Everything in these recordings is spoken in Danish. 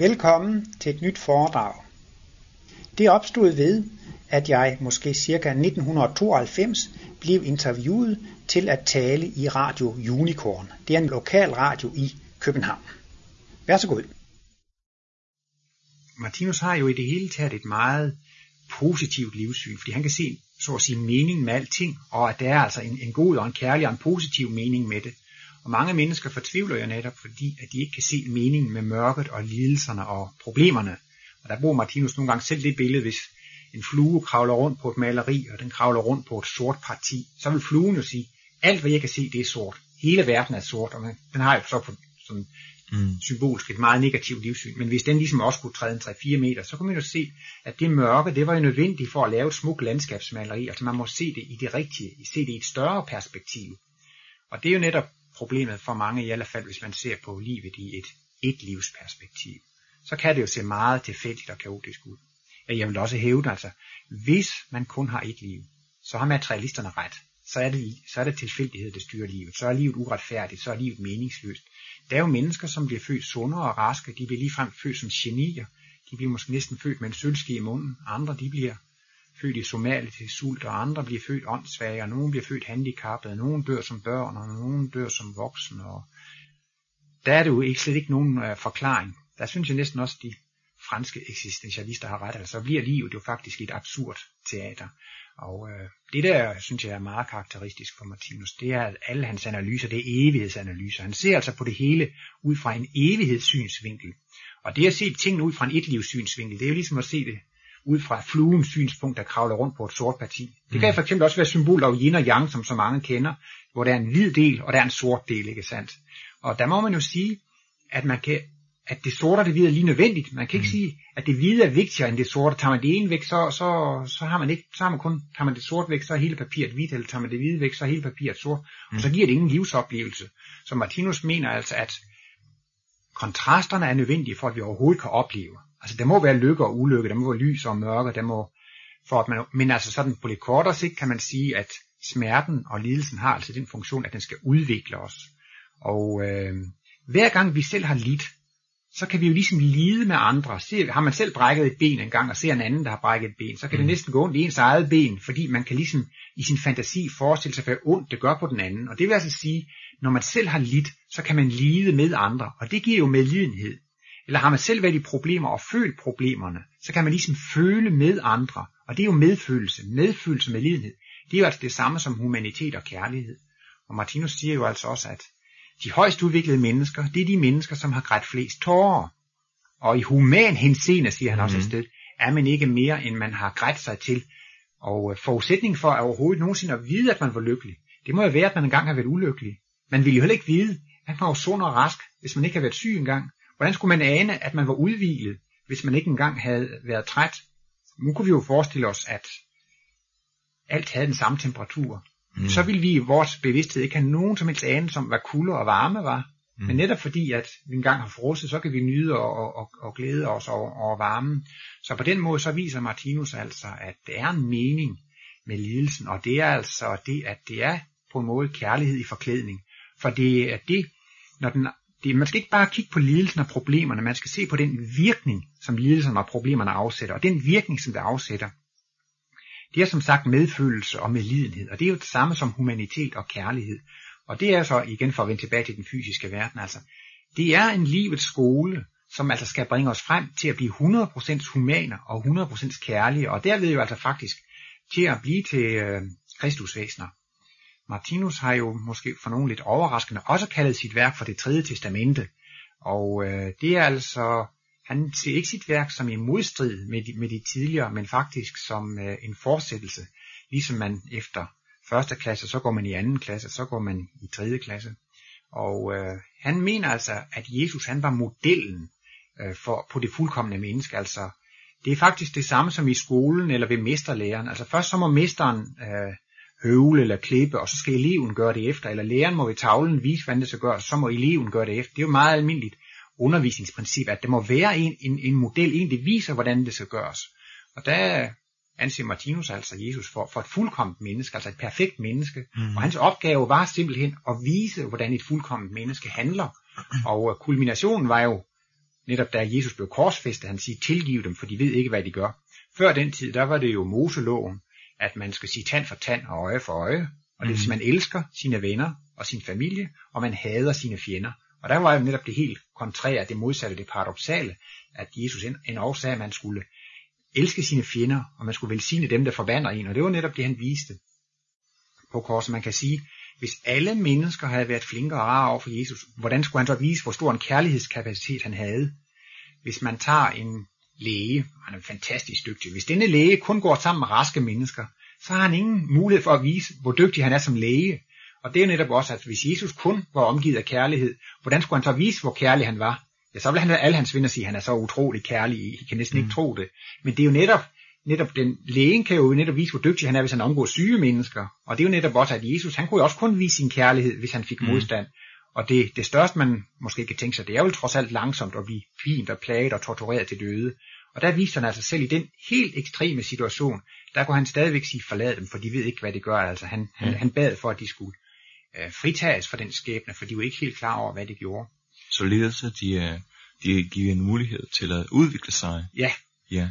Velkommen til et nyt foredrag. Det opstod ved, at jeg måske ca. 1992 blev interviewet til at tale i Radio Unicorn. Det er en lokal radio i København. Vær så god. Martinus har jo i det hele taget et meget positivt livssyn, fordi han kan se, så at sige, mening med alting, og at der er altså en, en god og en kærlig og en positiv mening med det. Mange mennesker fortvivler jo netop, fordi at de ikke kan se meningen med mørket og lidelserne og problemerne. Og der bruger Martinus nogle gange selv det billede, hvis en flue kravler rundt på et maleri, og den kravler rundt på et sort parti, så vil fluen jo sige, alt hvad jeg kan se, det er sort. Hele verden er sort, og den har jo så på, sådan mm. symbolsk et meget negativt livssyn. Men hvis den ligesom også kunne træde en 3-4 meter, så kunne man jo se, at det mørke, det var jo nødvendigt for at lave et smukt landskabsmaleri. Altså man må se det i det rigtige, se det i et større perspektiv. Og det er jo netop problemet for mange, i hvert fald hvis man ser på livet i et et livsperspektiv. Så kan det jo se meget tilfældigt og kaotisk ud. Jeg vil også hæve altså, hvis man kun har et liv, så har materialisterne ret. Så er, det, så er det tilfældighed, der styrer livet. Så er livet uretfærdigt, så er livet meningsløst. Der er jo mennesker, som bliver født sundere og raske. De bliver ligefrem født som genier. De bliver måske næsten født med en sølvske i munden. Andre de bliver født i Somalia til sult, og andre bliver født åndssvage, og nogen bliver født handicappede, og nogen dør som børn, og nogen dør som voksne. Og der er det jo ikke, slet ikke nogen øh, forklaring. Der synes jeg næsten også, de franske eksistentialister har ret, altså bliver livet jo faktisk et absurd teater. Og øh, det der, synes jeg er meget karakteristisk for Martinus, det er, at alle hans analyser, det er evighedsanalyser. Han ser altså på det hele ud fra en evighedssynsvinkel. Og det at se tingene ud fra en etlivssynsvinkel, det er jo ligesom at se det ud fra fluens synspunkt, der kravler rundt på et sort parti. Det kan mm. for eksempel også være symbol af yin og yang, som så mange kender, hvor der er en hvid del, og der er en sort del, ikke sandt? Og der må man jo sige, at man kan at det sorte og det hvide er lige nødvendigt. Man kan ikke mm. sige, at det hvide er vigtigere end det sorte. Tager man det ene væk, så, så, så har man ikke, så har man kun, tager man det sorte væk, så er hele papiret hvidt, eller tager man det hvide væk, så er hele papiret sort. Mm. Og så giver det ingen livsoplevelse. Så Martinus mener altså, at kontrasterne er nødvendige for, at vi overhovedet kan opleve. Altså der må være lykke og ulykke, der må være lys og mørke, der må, for at man, men altså sådan på lidt kortere sigt kan man sige, at smerten og lidelsen har altså den funktion, at den skal udvikle os. Og øh, hver gang vi selv har lidt, så kan vi jo ligesom lide med andre. Se, har man selv brækket et ben en gang, og ser en anden, der har brækket et ben, så kan mm. det næsten gå ondt i ens eget ben, fordi man kan ligesom i sin fantasi forestille sig, hvad ondt det gør på den anden. Og det vil altså sige, når man selv har lidt, så kan man lide med andre, og det giver jo medlidenhed. Eller har man selv været i problemer og følt problemerne, så kan man ligesom føle med andre, og det er jo medfølelse, medfølelse med lidenhed. Det er jo altså det samme som humanitet og kærlighed. Og Martinus siger jo altså også, at de højst udviklede mennesker, det er de mennesker, som har grædt flest tårer. Og i human henseende, siger han mm. også et sted, er man ikke mere, end man har grædt sig til. Og øh, forudsætning for at overhovedet nogensinde at vide, at man var lykkelig, det må jo være, at man engang har været ulykkelig. Man ville jo heller ikke vide, at man var sund og rask, hvis man ikke havde været syg engang. Hvordan skulle man ane, at man var udvilet, hvis man ikke engang havde været træt? Nu kunne vi jo forestille os, at alt havde den samme temperatur mm. så vil vi i vores bevidsthed ikke have nogen som helst anelse om, hvad kulde og varme var. Mm. Men netop fordi, at vi engang har frosset, så kan vi nyde og, og, og glæde os over, over varmen. Så på den måde, så viser Martinus altså, at det er en mening med lidelsen, og det er altså det, at det er på en måde kærlighed i forklædning. For det er det, når den, det, man skal ikke bare kigge på lidelsen og problemerne, man skal se på den virkning, som lidelsen og problemerne afsætter. Og den virkning, som det afsætter, det er som sagt medfølelse og medlidenhed, og det er jo det samme som humanitet og kærlighed. Og det er så, igen for at vende tilbage til den fysiske verden, altså, det er en livets skole, som altså skal bringe os frem til at blive 100% humaner og 100% kærlige, og derved jo altså faktisk til at blive til øh, kristusvæsener. Martinus har jo måske for nogen lidt overraskende også kaldet sit værk for det tredje testamente, og øh, det er altså han ser ikke sit værk som i modstrid med de, med de tidligere, men faktisk som øh, en fortsættelse. Ligesom man efter første klasse, så går man i anden klasse, så går man i tredje klasse. Og øh, han mener altså, at Jesus han var modellen øh, for, på det fuldkommende menneske. Altså, det er faktisk det samme som i skolen eller ved mesterlæren. Altså først så må mesteren øh, høvle eller klippe, og så skal eleven gøre det efter. Eller læreren må ved tavlen vise, hvordan det skal gøres, så må eleven gøre det efter. Det er jo meget almindeligt undervisningsprincip, at der må være en, en, en model, en det viser, hvordan det skal gøres. Og der anser Martinus altså Jesus for, for et fuldkomment menneske, altså et perfekt menneske. Mm. Og hans opgave var simpelthen at vise, hvordan et fuldkomment menneske handler. Og kulminationen var jo netop da Jesus blev korsfæstet, han siger, tilgiv dem, for de ved ikke, hvad de gør. Før den tid, der var det jo Moseloven, at man skal sige tand for tand og øje for øje, og det er, mm. man elsker sine venner og sin familie, og man hader sine fjender. Og der var jo netop det helt kontrære, det modsatte, det paradoxale, at Jesus en også sagde, at man skulle elske sine fjender, og man skulle velsigne dem, der forbander en, og det var netop det, han viste på korset. Man kan sige, hvis alle mennesker havde været flinke og rare over for Jesus, hvordan skulle han så vise, hvor stor en kærlighedskapacitet han havde? Hvis man tager en læge, han er fantastisk dygtig, hvis denne læge kun går sammen med raske mennesker, så har han ingen mulighed for at vise, hvor dygtig han er som læge. Og det er netop også, at hvis Jesus kun var omgivet af kærlighed, hvordan skulle han så vise, hvor kærlig han var? Ja, så ville han alle hans venner sige, at han er så utrolig kærlig, I kan næsten mm. ikke tro det. Men det er jo netop, netop den lægen kan jo netop vise, hvor dygtig han er, hvis han omgår syge mennesker. Og det er jo netop også, at Jesus, han kunne jo også kun vise sin kærlighed, hvis han fik mm. modstand. Og det, det største, man måske kan tænke sig, det er jo trods alt langsomt at blive pint og plaget og tortureret til døde. Og der viste han altså selv i den helt ekstreme situation, der kunne han stadigvæk sige, forlad dem, for de ved ikke, hvad det gør. Altså han, han, mm. han bad for, at de skulle øh, fritages for den skæbne, for de var ikke helt klar over, hvad det gjorde. Således at de, øh, de giver en mulighed til at udvikle sig. Ja. Ja.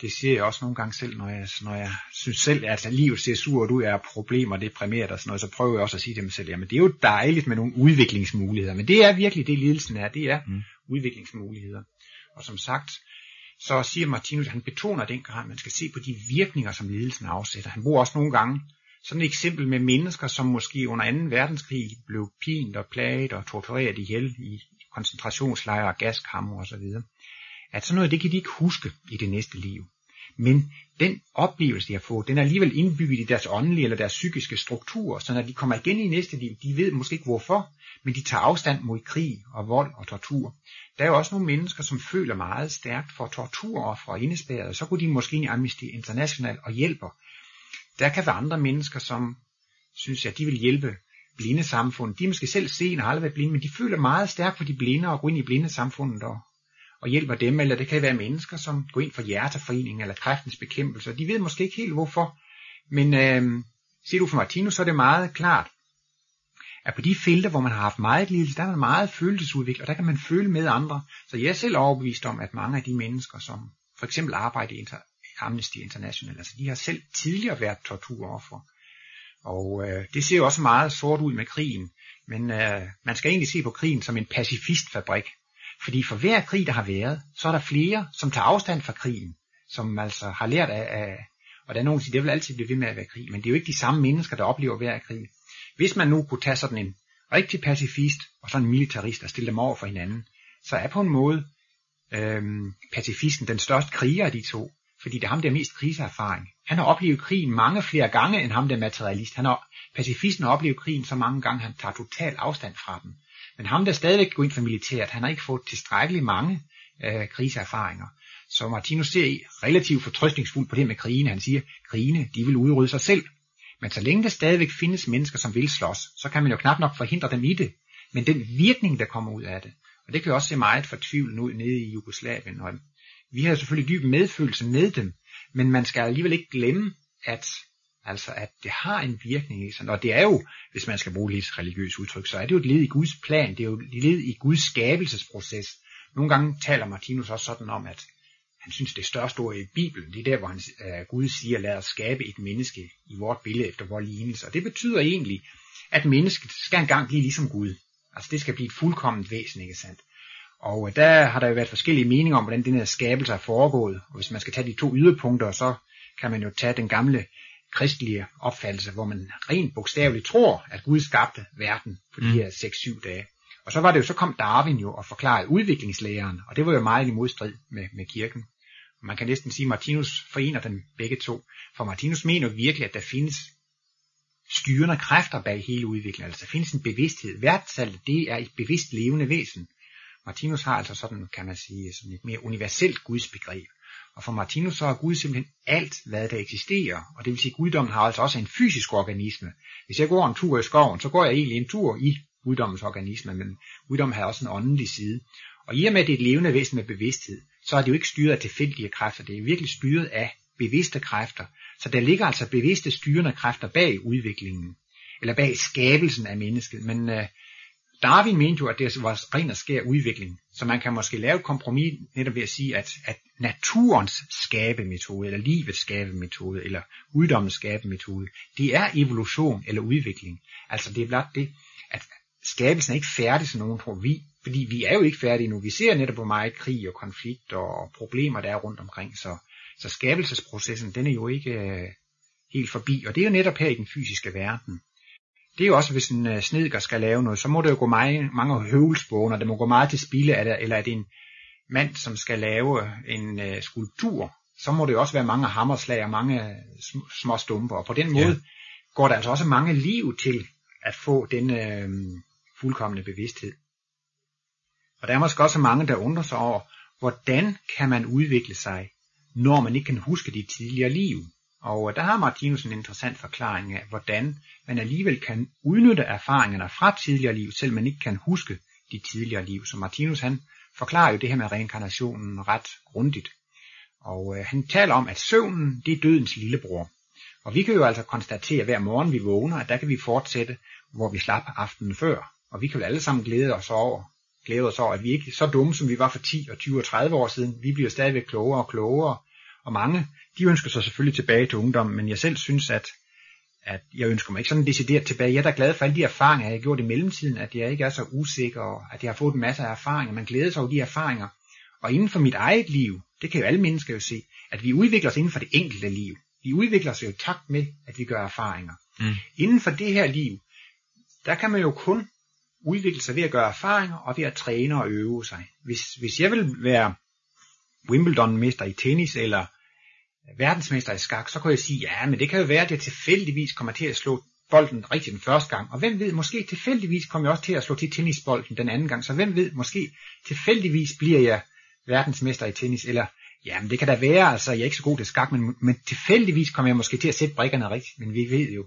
Det siger jeg også nogle gange selv, når jeg, når jeg synes selv, at livet ser surt ud, er problemer, deprimeret og sådan noget, så prøver jeg også at sige til mig selv, jamen det er jo dejligt med nogle udviklingsmuligheder, men det er virkelig det, lidelsen er, det er mm. udviklingsmuligheder. Og som sagt, så siger Martinus, han betoner den grad, at man skal se på de virkninger, som lidelsen afsætter. Han bruger også nogle gange sådan et eksempel med mennesker, som måske under 2. verdenskrig blev pint og plaget og tortureret ihjel i koncentrationslejre og gaskammer osv. At sådan noget, det kan de ikke huske i det næste liv. Men den oplevelse, de har fået, den er alligevel indbygget i deres åndelige eller deres psykiske struktur, så når de kommer igen i næste liv, de ved måske ikke hvorfor, men de tager afstand mod krig og vold og tortur. Der er jo også nogle mennesker, som føler meget stærkt for torturoffer og indespærrede, så kunne de måske ind i Amnesty International og hjælper. Der kan være andre mennesker, som synes, at de vil hjælpe blinde samfund. De er måske selv seende og har aldrig været blinde, men de føler meget stærkt for de blinde og går ind i blinde samfundet og, og hjælper dem, eller det kan være mennesker, som går ind for Hjerteforeningen eller kræftens bekæmpelse. De ved måske ikke helt hvorfor, men øh, ser du for Martinus, så er det meget klart, at på de felter, hvor man har haft meget lidelse, der er man meget følelsesudviklet, og der kan man føle med andre. Så jeg er selv overbevist om, at mange af de mennesker, som for eksempel arbejder i Amnesty International, altså de har selv tidligere været torturoffer. Og øh, det ser jo også meget sort ud med krigen, men øh, man skal egentlig se på krigen som en pacifistfabrik. Fordi for hver krig, der har været, så er der flere, som tager afstand fra krigen, som altså har lært af, af og der er nogen, der siger, det vil altid blive ved med at være krig, men det er jo ikke de samme mennesker, der oplever hver krig. Hvis man nu kunne tage sådan en rigtig pacifist og sådan en militarist og stille dem over for hinanden, så er på en måde øhm, pacifisten den største kriger af de to, fordi det er ham, der har mest kriseerfaring. Han har oplevet krigen mange flere gange end ham, der er materialist. Han har, pacifisten har oplevet krigen så mange gange, han tager total afstand fra den. Men ham, der stadigvæk går ind for militæret, han har ikke fået tilstrækkeligt mange øh, kriseerfaringer. Så Martinus ser relativt fortrøstningsfuldt på det med krigene. Han siger, krigene, de vil udrydde sig selv. Men så længe der stadigvæk findes mennesker, som vil slås, så kan man jo knap nok forhindre dem i det. Men den virkning, der kommer ud af det, og det kan jo også se meget fortvivlende ud nede i Jugoslavien, og vi har selvfølgelig dyb medfølelse med dem, men man skal alligevel ikke glemme, at, altså, at det har en virkning i sig. Og det er jo, hvis man skal bruge lidt religiøst udtryk, så er det jo et led i Guds plan, det er jo et led i Guds skabelsesproces. Nogle gange taler Martinus også sådan om, at han synes det største ord i Bibelen, det er der, hvor han, uh, Gud siger, lad os skabe et menneske i vort billede efter vores lignelse. Og det betyder egentlig, at mennesket skal engang blive ligesom Gud. Altså det skal blive et fuldkomment væsen, ikke sandt? Og øh, der har der jo været forskellige meninger om, hvordan den her skabelse er foregået. Og hvis man skal tage de to yderpunkter, så kan man jo tage den gamle kristelige opfattelse, hvor man rent bogstaveligt tror, at Gud skabte verden på de mm. her 6-7 dage. Og så var det jo, så kom Darwin jo og forklarede udviklingslæren, og det var jo meget i modstrid med, med kirken. Man kan næsten sige, at Martinus forener dem begge to. For Martinus mener virkelig, at der findes styrende kræfter bag hele udviklingen. Altså der findes en bevidsthed. Værtsalget, det er et bevidst levende væsen. Martinus har altså sådan, kan man sige, sådan et mere universelt gudsbegreb. Og for Martinus så er Gud simpelthen alt, hvad der eksisterer. Og det vil sige, at guddommen har altså også en fysisk organisme. Hvis jeg går en tur i skoven, så går jeg egentlig en tur i guddommens organisme, men guddommen har også en åndelig side. Og i og med, at det er et levende væsen med bevidsthed, så er det jo ikke styret af tilfældige kræfter, det er virkelig styret af bevidste kræfter. Så der ligger altså bevidste styrende kræfter bag udviklingen, eller bag skabelsen af mennesket. Men øh, Darwin mente jo, at det var ren og skær udvikling. Så man kan måske lave et kompromis netop ved at sige, at, at naturens skabemetode, eller livets skabemetode, eller uddommens skabemetode, det er evolution eller udvikling. Altså det er blot det, at skabelsen er ikke færdig, som nogen tror vi, fordi vi er jo ikke færdige nu. Vi ser netop, hvor meget krig og konflikt og problemer der er rundt omkring, så, så skabelsesprocessen, den er jo ikke øh, helt forbi, og det er jo netop her i den fysiske verden. Det er jo også, hvis en uh, snedker skal lave noget, så må det jo gå mange, mange høvelsbåner, det må gå meget til spilde, af det, eller er det en mand, som skal lave en uh, skulptur, så må det jo også være mange hammerslag og mange uh, små stumper, og på den måde ja. går der altså også mange liv til at få den uh, fuldkommende bevidsthed. Og der er måske også mange, der undrer sig over, hvordan kan man udvikle sig, når man ikke kan huske de tidligere liv? Og øh, der har Martinus en interessant forklaring af, hvordan man alligevel kan udnytte erfaringerne fra tidligere liv, selv man ikke kan huske de tidligere liv. Så Martinus han forklarer jo det her med reinkarnationen ret grundigt. Og øh, han taler om, at søvnen det er dødens lillebror. Og vi kan jo altså konstatere hver morgen vi vågner, at der kan vi fortsætte, hvor vi slap aftenen før. Og vi kan jo alle sammen glæde os over, glæde os over, at vi ikke er så dumme, som vi var for 10 og 20 og 30 år siden. Vi bliver stadigvæk klogere og klogere, og mange, de ønsker sig selvfølgelig tilbage til ungdommen, men jeg selv synes, at, at jeg ønsker mig ikke sådan decideret tilbage. Jeg er da glad for alle de erfaringer, jeg har gjort i mellemtiden, at jeg ikke er så usikker, og at jeg har fået en masse af erfaringer. Man glæder sig over de erfaringer. Og inden for mit eget liv, det kan jo alle mennesker jo se, at vi udvikler os inden for det enkelte liv. Vi udvikler os jo i takt med, at vi gør erfaringer. Mm. Inden for det her liv, der kan man jo kun udvikle sig ved at gøre erfaringer og ved at træne og øve sig. Hvis, hvis jeg vil være Wimbledon-mester i tennis eller verdensmester i skak, så kunne jeg sige, ja, men det kan jo være, at jeg tilfældigvis kommer til at slå bolden rigtig den første gang. Og hvem ved, måske tilfældigvis kommer jeg også til at slå til tennisbolden den anden gang. Så hvem ved, måske tilfældigvis bliver jeg verdensmester i tennis, eller jamen det kan da være, altså jeg er ikke så god til skak, men, men tilfældigvis kommer jeg måske til at sætte brikkerne rigtigt, men vi ved jo,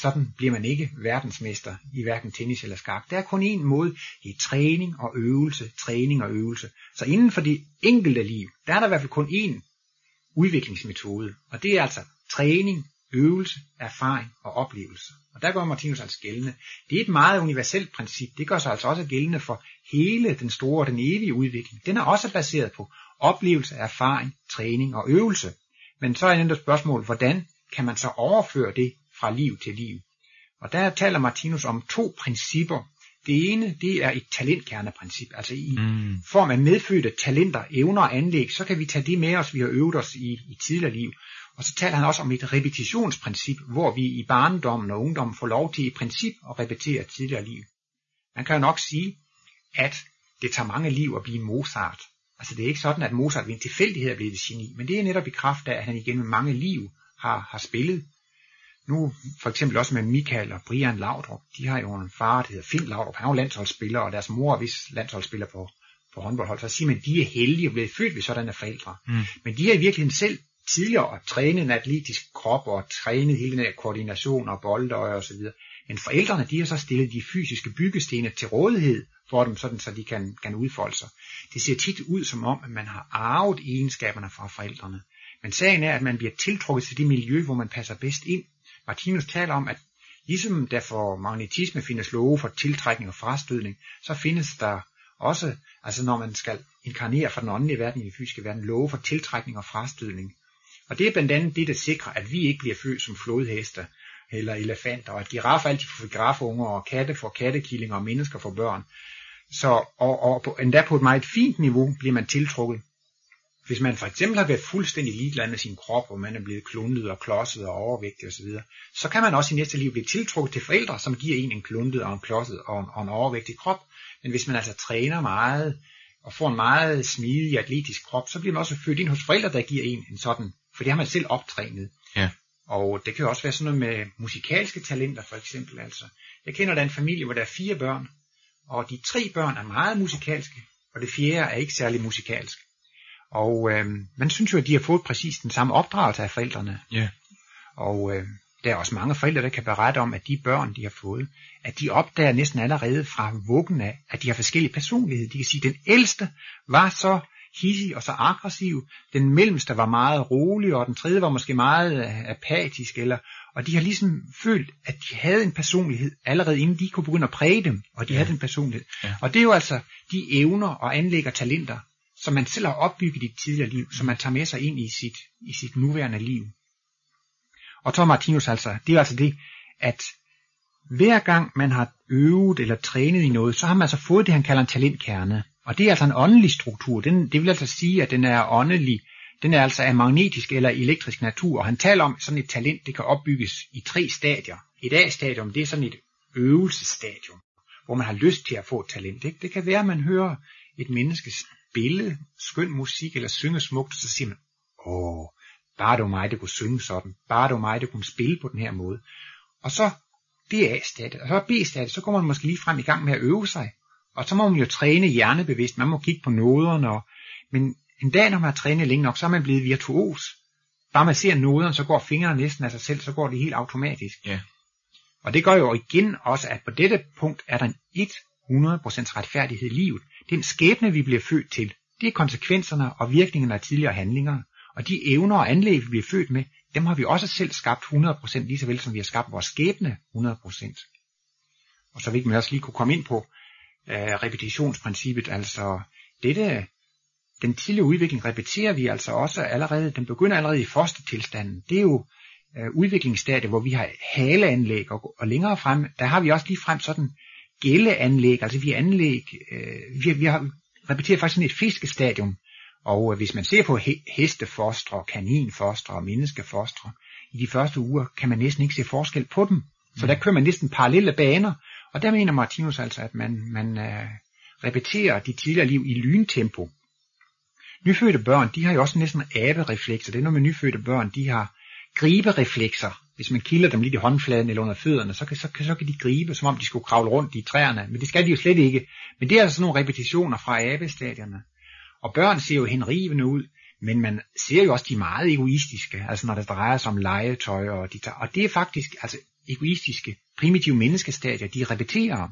sådan bliver man ikke verdensmester i hverken tennis eller skak. Der er kun én måde, det er træning og øvelse, træning og øvelse. Så inden for det enkelte liv, der er der i hvert fald kun én udviklingsmetode, og det er altså træning, øvelse, erfaring og oplevelse. Og der går Martinus altså gældende. Det er et meget universelt princip. Det gør sig altså også gældende for hele den store, den evige udvikling. Den er også baseret på oplevelse, erfaring, træning og øvelse. Men så er endnu et spørgsmål, hvordan kan man så overføre det fra liv til liv? Og der taler Martinus om to principper. Det ene, det er et talentkerneprincip. Altså i mm. form af medfødte talenter, evner og anlæg, så kan vi tage det med os, vi har øvet os i, i tidligere liv. Og så taler han også om et repetitionsprincip, hvor vi i barndommen og ungdommen får lov til i princip at repetere tidligere liv. Man kan jo nok sige, at det tager mange liv at blive Mozart. Altså det er ikke sådan, at Mozart ved en tilfældighed er blevet et geni, men det er netop i kraft af, at han igennem mange liv har, har spillet. Nu for eksempel også med Michael og Brian Laudrup, de har jo en far, der hedder Finn Laudrup, han er jo landsholdsspiller, og deres mor er vist landsholdsspiller på, på håndboldhold. Så siger man, at de er heldige og blevet født ved sådanne forældre. Mm. Men de har i virkeligheden selv tidligere trænet en atletisk krop og trænet hele den her koordination og boldøje og så videre. Men forældrene, de har så stillet de fysiske byggestene til rådighed for dem, sådan så de kan, kan udfolde sig. Det ser tit ud som om, at man har arvet egenskaberne fra forældrene. Men sagen er, at man bliver tiltrukket til det miljø, hvor man passer bedst ind. Martinus taler om, at ligesom der for magnetisme findes love for tiltrækning og frastødning, så findes der også, altså når man skal inkarnere fra den åndelige verden i den fysiske verden, love for tiltrækning og frastødning. Og det er blandt andet det, der sikrer, at vi ikke bliver født som flodheste eller elefanter, og at giraffer altid får giraffunger, og katte får kattekillinger, og mennesker får børn. Så, og, og på, endda på et meget fint niveau bliver man tiltrukket. Hvis man for eksempel har været fuldstændig ligeglad med sin krop, og man er blevet kluntet og klodset og overvægtig osv., så kan man også i næste liv blive tiltrukket til forældre, som giver en en kluntet og en klodset og en, og en overvægtig krop. Men hvis man altså træner meget, og får en meget smidig atletisk krop, så bliver man også født ind hos forældre, der giver en en sådan, for det har man selv optrænet. Ja. Og det kan jo også være sådan noget med musikalske talenter for eksempel. Altså. Jeg kender da en familie, hvor der er fire børn, og de tre børn er meget musikalske, og det fjerde er ikke særlig musikalsk. Og øh, man synes jo, at de har fået præcis den samme opdragelse af forældrene. Ja. Og øh, der er også mange forældre, der kan berette om, at de børn, de har fået, at de opdager næsten allerede fra vuggen af, at de har forskellige personligheder. De kan sige, at den ældste var så hissig og så aggressiv. Den mellemste var meget rolig, og den tredje var måske meget apatisk. Eller, og de har ligesom følt, at de havde en personlighed, allerede inden de kunne begynde at præge dem, og de ja. havde en personlighed. Ja. Og det er jo altså de evner og anlægger talenter, som man selv har opbygget i et tidligere liv, som man tager med sig ind i sit, i sit nuværende liv. Og Tom Martinus altså, det er altså det, at hver gang man har øvet eller trænet i noget, så har man altså fået det, han kalder en talentkerne. Og det er altså en åndelig struktur. Den, det vil altså sige, at den er åndelig. Den er altså af magnetisk eller elektrisk natur. Og han taler om, at sådan et talent, det kan opbygges i tre stadier. Et A-stadium, det er sådan et øvelsesstadium, hvor man har lyst til at få et talent. Det, det kan være, at man hører et menneskes spille skøn musik eller synge smukt, så siger man, åh, bare det var mig, der kunne synge sådan. Bare det var mig, der kunne spille på den her måde. Og så det er A-stadiet. Og så B-stadiet, så kommer man måske lige frem i gang med at øve sig. Og så må man jo træne hjernebevidst, man må kigge på noderne. Og, men en dag, når man har trænet længe nok, så er man blevet virtuos. Bare man ser noderne, så går fingrene næsten af sig selv, så går det helt automatisk. Ja. Og det gør jo igen også, at på dette punkt er der en 100% retfærdighed i livet. Den skæbne, vi bliver født til. Det er konsekvenserne og virkningerne af tidligere handlinger. Og de evner og anlæg, vi bliver født med, dem har vi også selv skabt 100%, lige så vel som vi har skabt vores skæbne 100%. Og så vil man også lige kunne komme ind på uh, repetitionsprincippet, altså dette, den tidlige udvikling repeterer vi altså også allerede, den begynder allerede i fostertilstanden. Det er jo uh, udviklingsstadiet, hvor vi har haleanlæg, og, og længere frem, der har vi også lige frem sådan gældeanlæg, altså vi anlæg, uh, vi, vi har repeterer faktisk et fiskestadium, og hvis man ser på he- hestefostre, kaninfostre og menneskefostre, i de første uger kan man næsten ikke se forskel på dem. Så der mm. kører man næsten parallelle baner, og der mener Martinus altså, at man, man uh, repeterer de tidligere liv i lyntempo. Nyfødte børn, de har jo også næsten abereflekser. Det er noget med nyfødte børn, de har gribereflekser. Hvis man kilder dem lidt i håndfladen eller under fødderne, så kan, så, så kan de gribe, som om de skulle kravle rundt i træerne. Men det skal de jo slet ikke. Men det er altså nogle repetitioner fra abestadierne. Og børn ser jo henrivende ud, men man ser jo også, de meget egoistiske, altså når det drejer sig om legetøj, og, de tager, og det er faktisk altså egoistiske, primitive menneskestadier, de repeterer.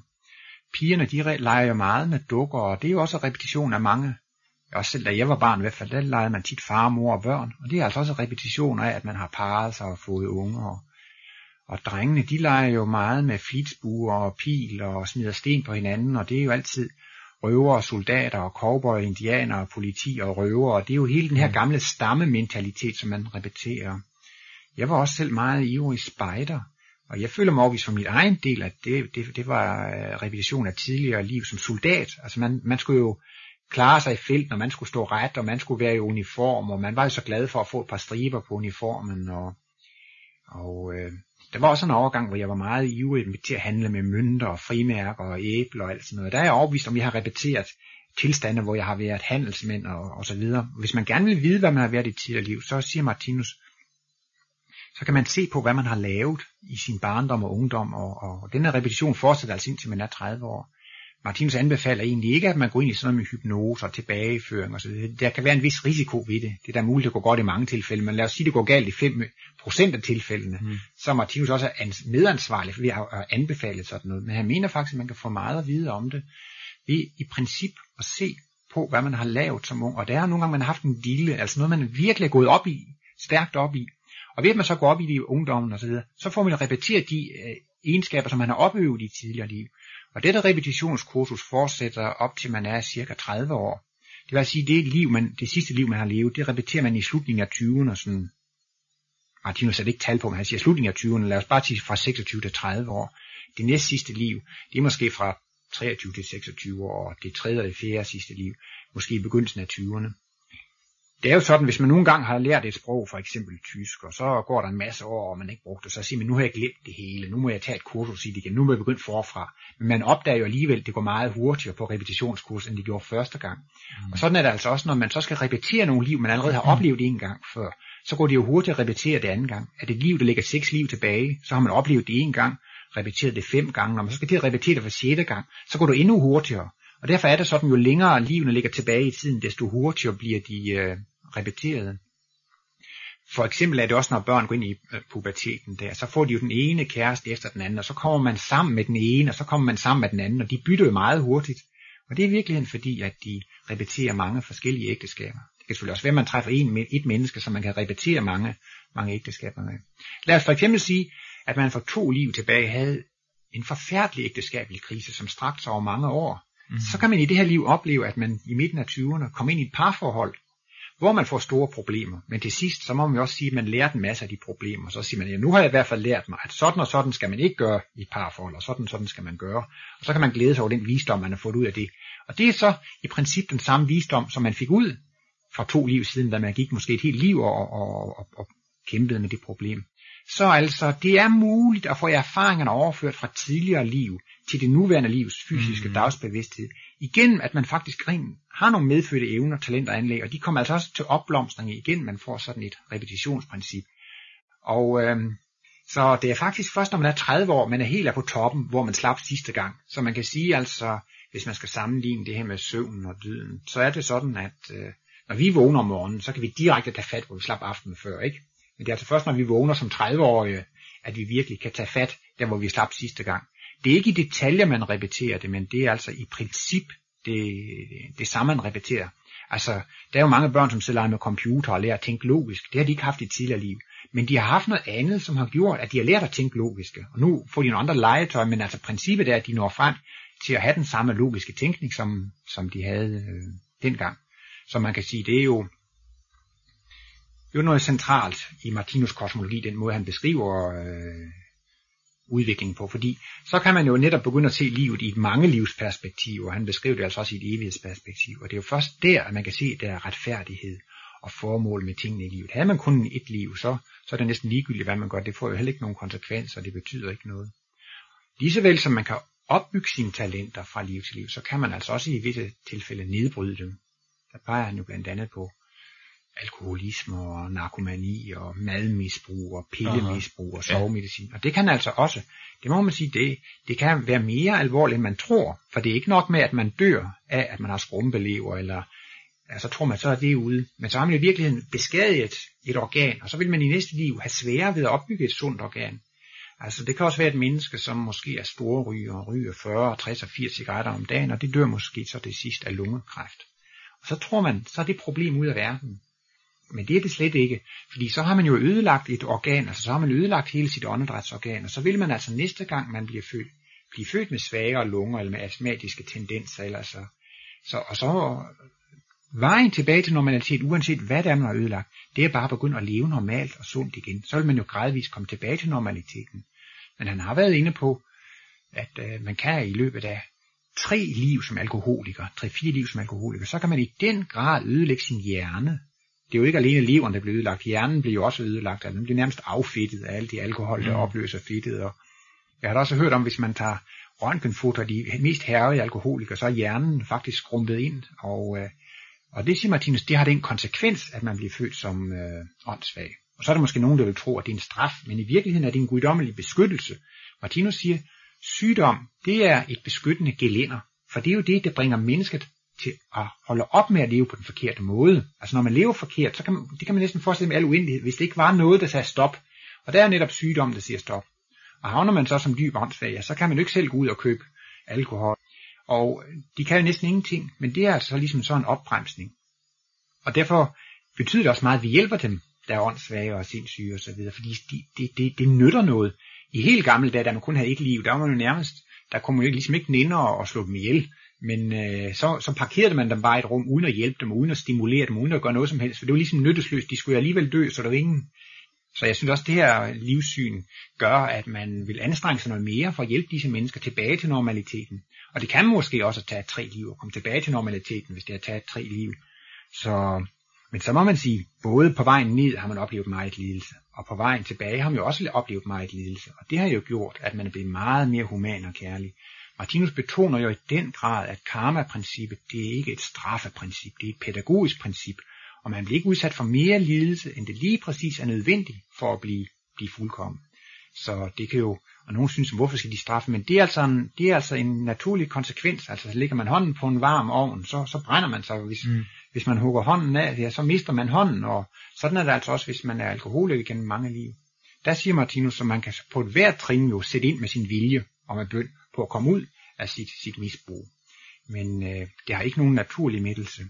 Pigerne, de leger jo meget med dukker, og det er jo også repetition af mange, også selv da jeg var barn i hvert fald, der legede man tit far, mor og børn, og det er altså også repetition af, at man har parret sig og fået unger, og, og drengene, de leger jo meget med flitsbuer og pil og smider sten på hinanden, og det er jo altid røvere, soldater og cowboy, indianer, politi og røvere. Det er jo hele den her mm. gamle stammementalitet, som man repeterer. Jeg var også selv meget ivrig spejder, og jeg føler mig overvist for mit egen del, at det, det, det var øh, repetition af tidligere liv som soldat. Altså man, man skulle jo klare sig i felt, når man skulle stå ret, og man skulle være i uniform, og man var jo så glad for at få et par striber på uniformen, og, og øh, der var også en overgang, hvor jeg var meget ivrig til at handle med mønter og frimærker og æbler og alt sådan noget. Der er jeg overbevist om, jeg har repeteret tilstande, hvor jeg har været handelsmænd og, og så videre. Hvis man gerne vil vide, hvad man har været i tidligere liv, så siger Martinus, så kan man se på, hvad man har lavet i sin barndom og ungdom, og, og den her repetition fortsætter altså indtil man er 30 år. Martinus anbefaler egentlig ikke, at man går ind i sådan noget med hypnose og tilbageføring og så videre. Der kan være en vis risiko ved det. Det er da muligt, at det går godt i mange tilfælde, men lad os sige, at det går galt i 5% af tilfældene. Mm. Så er Martinus også medansvarlig ved at anbefale sådan noget. Men han mener faktisk, at man kan få meget at vide om det ved i princip at se på, hvad man har lavet som ung. Og der er nogle gange, man har haft en dille, altså noget, man virkelig er gået op i, stærkt op i. Og ved at man så går op i det i ungdommen og så videre, så får man repeteret de øh, egenskaber, som man har opøvet i tidligere liv. Og dette repetitionskursus fortsætter op til man er cirka 30 år. Det vil altså sige, det liv, man, det sidste liv, man har levet, det repeterer man i slutningen af 20'erne. Sådan, Martinus sætter ikke tal på, men han siger slutningen af 20'erne. Lad os bare sige fra 26 til 30 år. Det næst sidste liv, det er måske fra 23 til 26 år, og det tredje og det fjerde sidste liv, måske i begyndelsen af 20'erne det er jo sådan, hvis man nogle gange har lært et sprog, for eksempel tysk, og så går der en masse år, og man ikke brugt det, så siger man, nu har jeg glemt det hele, nu må jeg tage et kursus i det igen, nu må jeg begynde forfra. Men man opdager jo alligevel, at det går meget hurtigere på repetitionskurs, end det gjorde første gang. Mm. Og sådan er det altså også, når man så skal repetere nogle liv, man allerede har oplevet en gang før, så går det jo hurtigt at repetere det anden gang. Er det et liv, der ligger seks liv tilbage, så har man oplevet det en gang, repeteret det fem gange, når man så skal til at repetere det for sjette gang, så går du endnu hurtigere. Og derfor er det sådan, jo længere livene ligger tilbage i tiden, desto hurtigere bliver de øh, repeteret. For eksempel er det også, når børn går ind i øh, puberteten der, så får de jo den ene kæreste efter den anden, og så kommer man sammen med den ene, og så kommer man sammen med den anden, og de bytter jo meget hurtigt. Og det er i virkeligheden fordi, at de repeterer mange forskellige ægteskaber. Det kan selvfølgelig også være, at man træffer en, et menneske, som man kan repetere mange, mange ægteskaber med. Lad os for eksempel sige, at man for to liv tilbage havde en forfærdelig ægteskabelig krise, som strakte sig over mange år. Mm. Så kan man i det her liv opleve, at man i midten af 20'erne kommer ind i et parforhold, hvor man får store problemer. Men til sidst, så må man jo også sige, at man lærer en masse af de problemer. Så siger man, ja, nu har jeg i hvert fald lært mig, at sådan og sådan skal man ikke gøre i et parforhold, og sådan og sådan skal man gøre. Og så kan man glæde sig over den visdom, man har fået ud af det. Og det er så i princippet den samme visdom, som man fik ud fra to liv siden, da man gik måske et helt liv og, og, og, og kæmpede med det problem. Så altså, det er muligt at få erfaringerne overført fra tidligere liv til det nuværende livs fysiske mm. dagsbevidsthed, igen at man faktisk rent har nogle medfødte evner, talenter og anlæg, og de kommer altså også til opblomstring igen, man får sådan et repetitionsprincip. Og øh, så det er faktisk først, når man er 30 år, man er helt er på toppen, hvor man slap sidste gang. Så man kan sige altså, hvis man skal sammenligne det her med søvnen og døden, så er det sådan, at øh, når vi vågner om morgenen, så kan vi direkte tage fat, hvor vi slap aftenen før, ikke? Men det er altså først, når vi vågner som 30-årige, at vi virkelig kan tage fat, der hvor vi slap sidste gang. Det er ikke i detaljer, man repeterer det, men det er altså i princip det, det samme, man repeterer. Altså, der er jo mange børn, som sidder med computer og lærer at tænke logisk. Det har de ikke haft i tidligere liv. Men de har haft noget andet, som har gjort, at de har lært at tænke logisk. Og nu får de nogle andre legetøj, men altså princippet er, at de når frem til at have den samme logiske tænkning, som, som de havde øh, dengang. Så man kan sige, det er jo jo noget centralt i Martinus kosmologi, den måde han beskriver øh, udviklingen på, fordi så kan man jo netop begynde at se livet i et mange livsperspektiv, og han beskriver det altså også i et evighedsperspektiv, og det er jo først der, at man kan se, at der er retfærdighed og formål med tingene i livet. Havde man kun et liv, så, så er det næsten ligegyldigt, hvad man gør. Det får jo heller ikke nogen konsekvenser, det betyder ikke noget. Ligesåvel som man kan opbygge sine talenter fra liv til liv, så kan man altså også i visse tilfælde nedbryde dem. Der peger han jo blandt andet på alkoholisme og narkomani og madmisbrug og pillemisbrug og sovemedicin. Og det kan altså også, det må man sige, det, det kan være mere alvorligt, end man tror. For det er ikke nok med, at man dør af, at man har skrumpelever, eller ja, så tror man, så er det ude. Men så har man i virkeligheden beskadiget et organ, og så vil man i næste liv have sværere ved at opbygge et sundt organ. Altså det kan også være et menneske, som måske er store ryger og ryger 40, 60 og 80 cigaretter om dagen, og det dør måske så det sidste af lungekræft. Og så tror man, så er det problem ud af verden. Men det er det slet ikke, fordi så har man jo ødelagt et organ, altså så har man ødelagt hele sit åndedrætsorgan, og så vil man altså næste gang, man bliver født, blive født med svagere lunger eller med astmatiske tendenser, eller så, så, og så vejen tilbage til normalitet, uanset hvad det er, man har ødelagt, det er bare at begynde at leve normalt og sundt igen. Så vil man jo gradvist komme tilbage til normaliteten. Men han har været inde på, at øh, man kan i løbet af tre liv som alkoholiker, tre-fire liv som alkoholiker, så kan man i den grad ødelægge sin hjerne, det er jo ikke alene leveren, der bliver ødelagt. Hjernen bliver jo også ødelagt. Altså, den bliver nærmest affedtet af alle de alkohol, der mm. opløser fedtet. Og jeg har da også hørt om, hvis man tager røntgenfoto af de mest herrige alkoholikere, så er hjernen faktisk skrumpet ind. Og, øh, og det siger Martinus, det har den konsekvens, at man bliver født som øh, åndssvag. Og så er der måske nogen, der vil tro, at det er en straf, men i virkeligheden er det en guddommelig beskyttelse. Martinus siger, sygdom, det er et beskyttende gelænder, for det er jo det, der bringer mennesket til at holde op med at leve på den forkerte måde. Altså når man lever forkert, så kan man, det kan man næsten forestille med al uendelighed, hvis det ikke var noget, der sagde stop. Og der er netop sygdom, der siger stop. Og havner man så som dyb åndsfag, så kan man jo ikke selv gå ud og købe alkohol. Og de kan jo næsten ingenting, men det er altså ligesom sådan en opbremsning. Og derfor betyder det også meget, at vi hjælper dem, der er åndssvage og sindssyge og så videre, fordi det, det, det, de nytter noget. I helt gamle dage, da man kun havde et liv, der var man jo nærmest, der kunne man jo ligesom ikke nænde og slå dem ihjel. Men øh, så, så parkerede man dem bare i et rum, uden at hjælpe dem, uden at stimulere dem, uden at gøre noget som helst. For det var ligesom nyttesløst. De skulle alligevel dø, så der var ingen... Så jeg synes også, at det her livssyn gør, at man vil anstrenge sig noget mere for at hjælpe disse mennesker tilbage til normaliteten. Og det kan måske også tage tre liv at komme tilbage til normaliteten, hvis det har taget tre liv. Så, men så må man sige, både på vejen ned har man oplevet meget lidelse, og på vejen tilbage har man jo også oplevet meget lidelse. Og det har jo gjort, at man er blevet meget mere human og kærlig. Martinus betoner jo i den grad, at karma-princippet, det er ikke et straffeprincip, det er et pædagogisk princip, og man bliver ikke udsat for mere lidelse, end det lige præcis er nødvendigt for at blive, blive fuldkommen. Så det kan jo, og nogen synes, hvorfor skal de straffe, men det er altså en, det er altså en naturlig konsekvens. Altså så lægger man hånden på en varm ovn, så, så brænder man sig. Hvis, mm. hvis man hugger hånden af, ja, så mister man hånden, og sådan er det altså også, hvis man er alkoholiker gennem mange liv. Der siger Martinus, at man kan på et hvert trin jo sætte ind med sin vilje og med bøn på at komme ud af sit, sit misbrug. men øh, det har ikke nogen naturlig mættelse.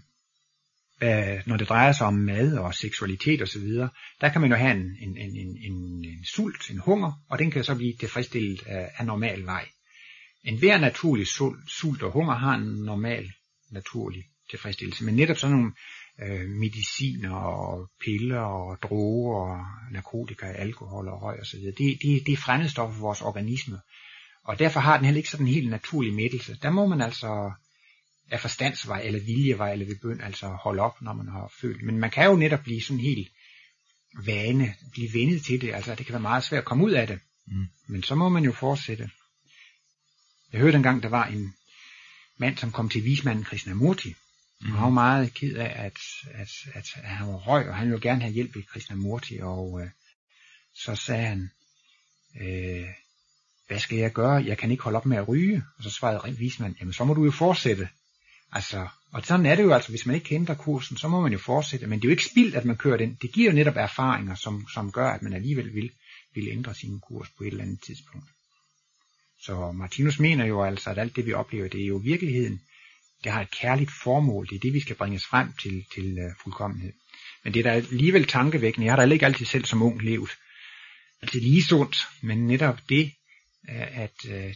Øh, når det drejer sig om mad og seksualitet osv., der kan man jo have en, en, en, en, en, en sult, en hunger, og den kan så blive tilfredsstillet af, af normal vej. En hver naturlig sult, sult og hunger har en normal, naturlig tilfredsstillelse, men netop sådan nogle øh, mediciner og piller og droger og narkotika, alkohol og røg osv., det, det, det er fremmedstoffer for vores organisme, og derfor har den heller ikke sådan en helt naturlig mættelse. Der må man altså af forstandsvej eller viljevej eller ved bøn altså holde op, når man har følt. Men man kan jo netop blive sådan helt vane, blive vendet til det. Altså det kan være meget svært at komme ud af det. Mm. Men så må man jo fortsætte. Jeg hørte engang, der var en mand, som kom til vismanden Krishnamurti. Mm. Han var meget ked af, at, at, at, at han var røg, og han ville gerne have hjælp i Krishnamurti. Og øh, så sagde han, øh, hvad skal jeg gøre? Jeg kan ikke holde op med at ryge. Og så svarede vismand, jamen så må du jo fortsætte. Altså, og sådan er det jo altså, hvis man ikke kender kursen, så må man jo fortsætte. Men det er jo ikke spild, at man kører den. Det giver jo netop erfaringer, som, som gør, at man alligevel vil, vil ændre sin kurs på et eller andet tidspunkt. Så Martinus mener jo altså, at alt det vi oplever, det er jo virkeligheden. Det har et kærligt formål. Det er det, vi skal bringes frem til, til uh, fuldkommenhed. Men det er da alligevel tankevækkende. Jeg har da ikke altid selv som ung levet. altid lige sundt, men netop det, at øh,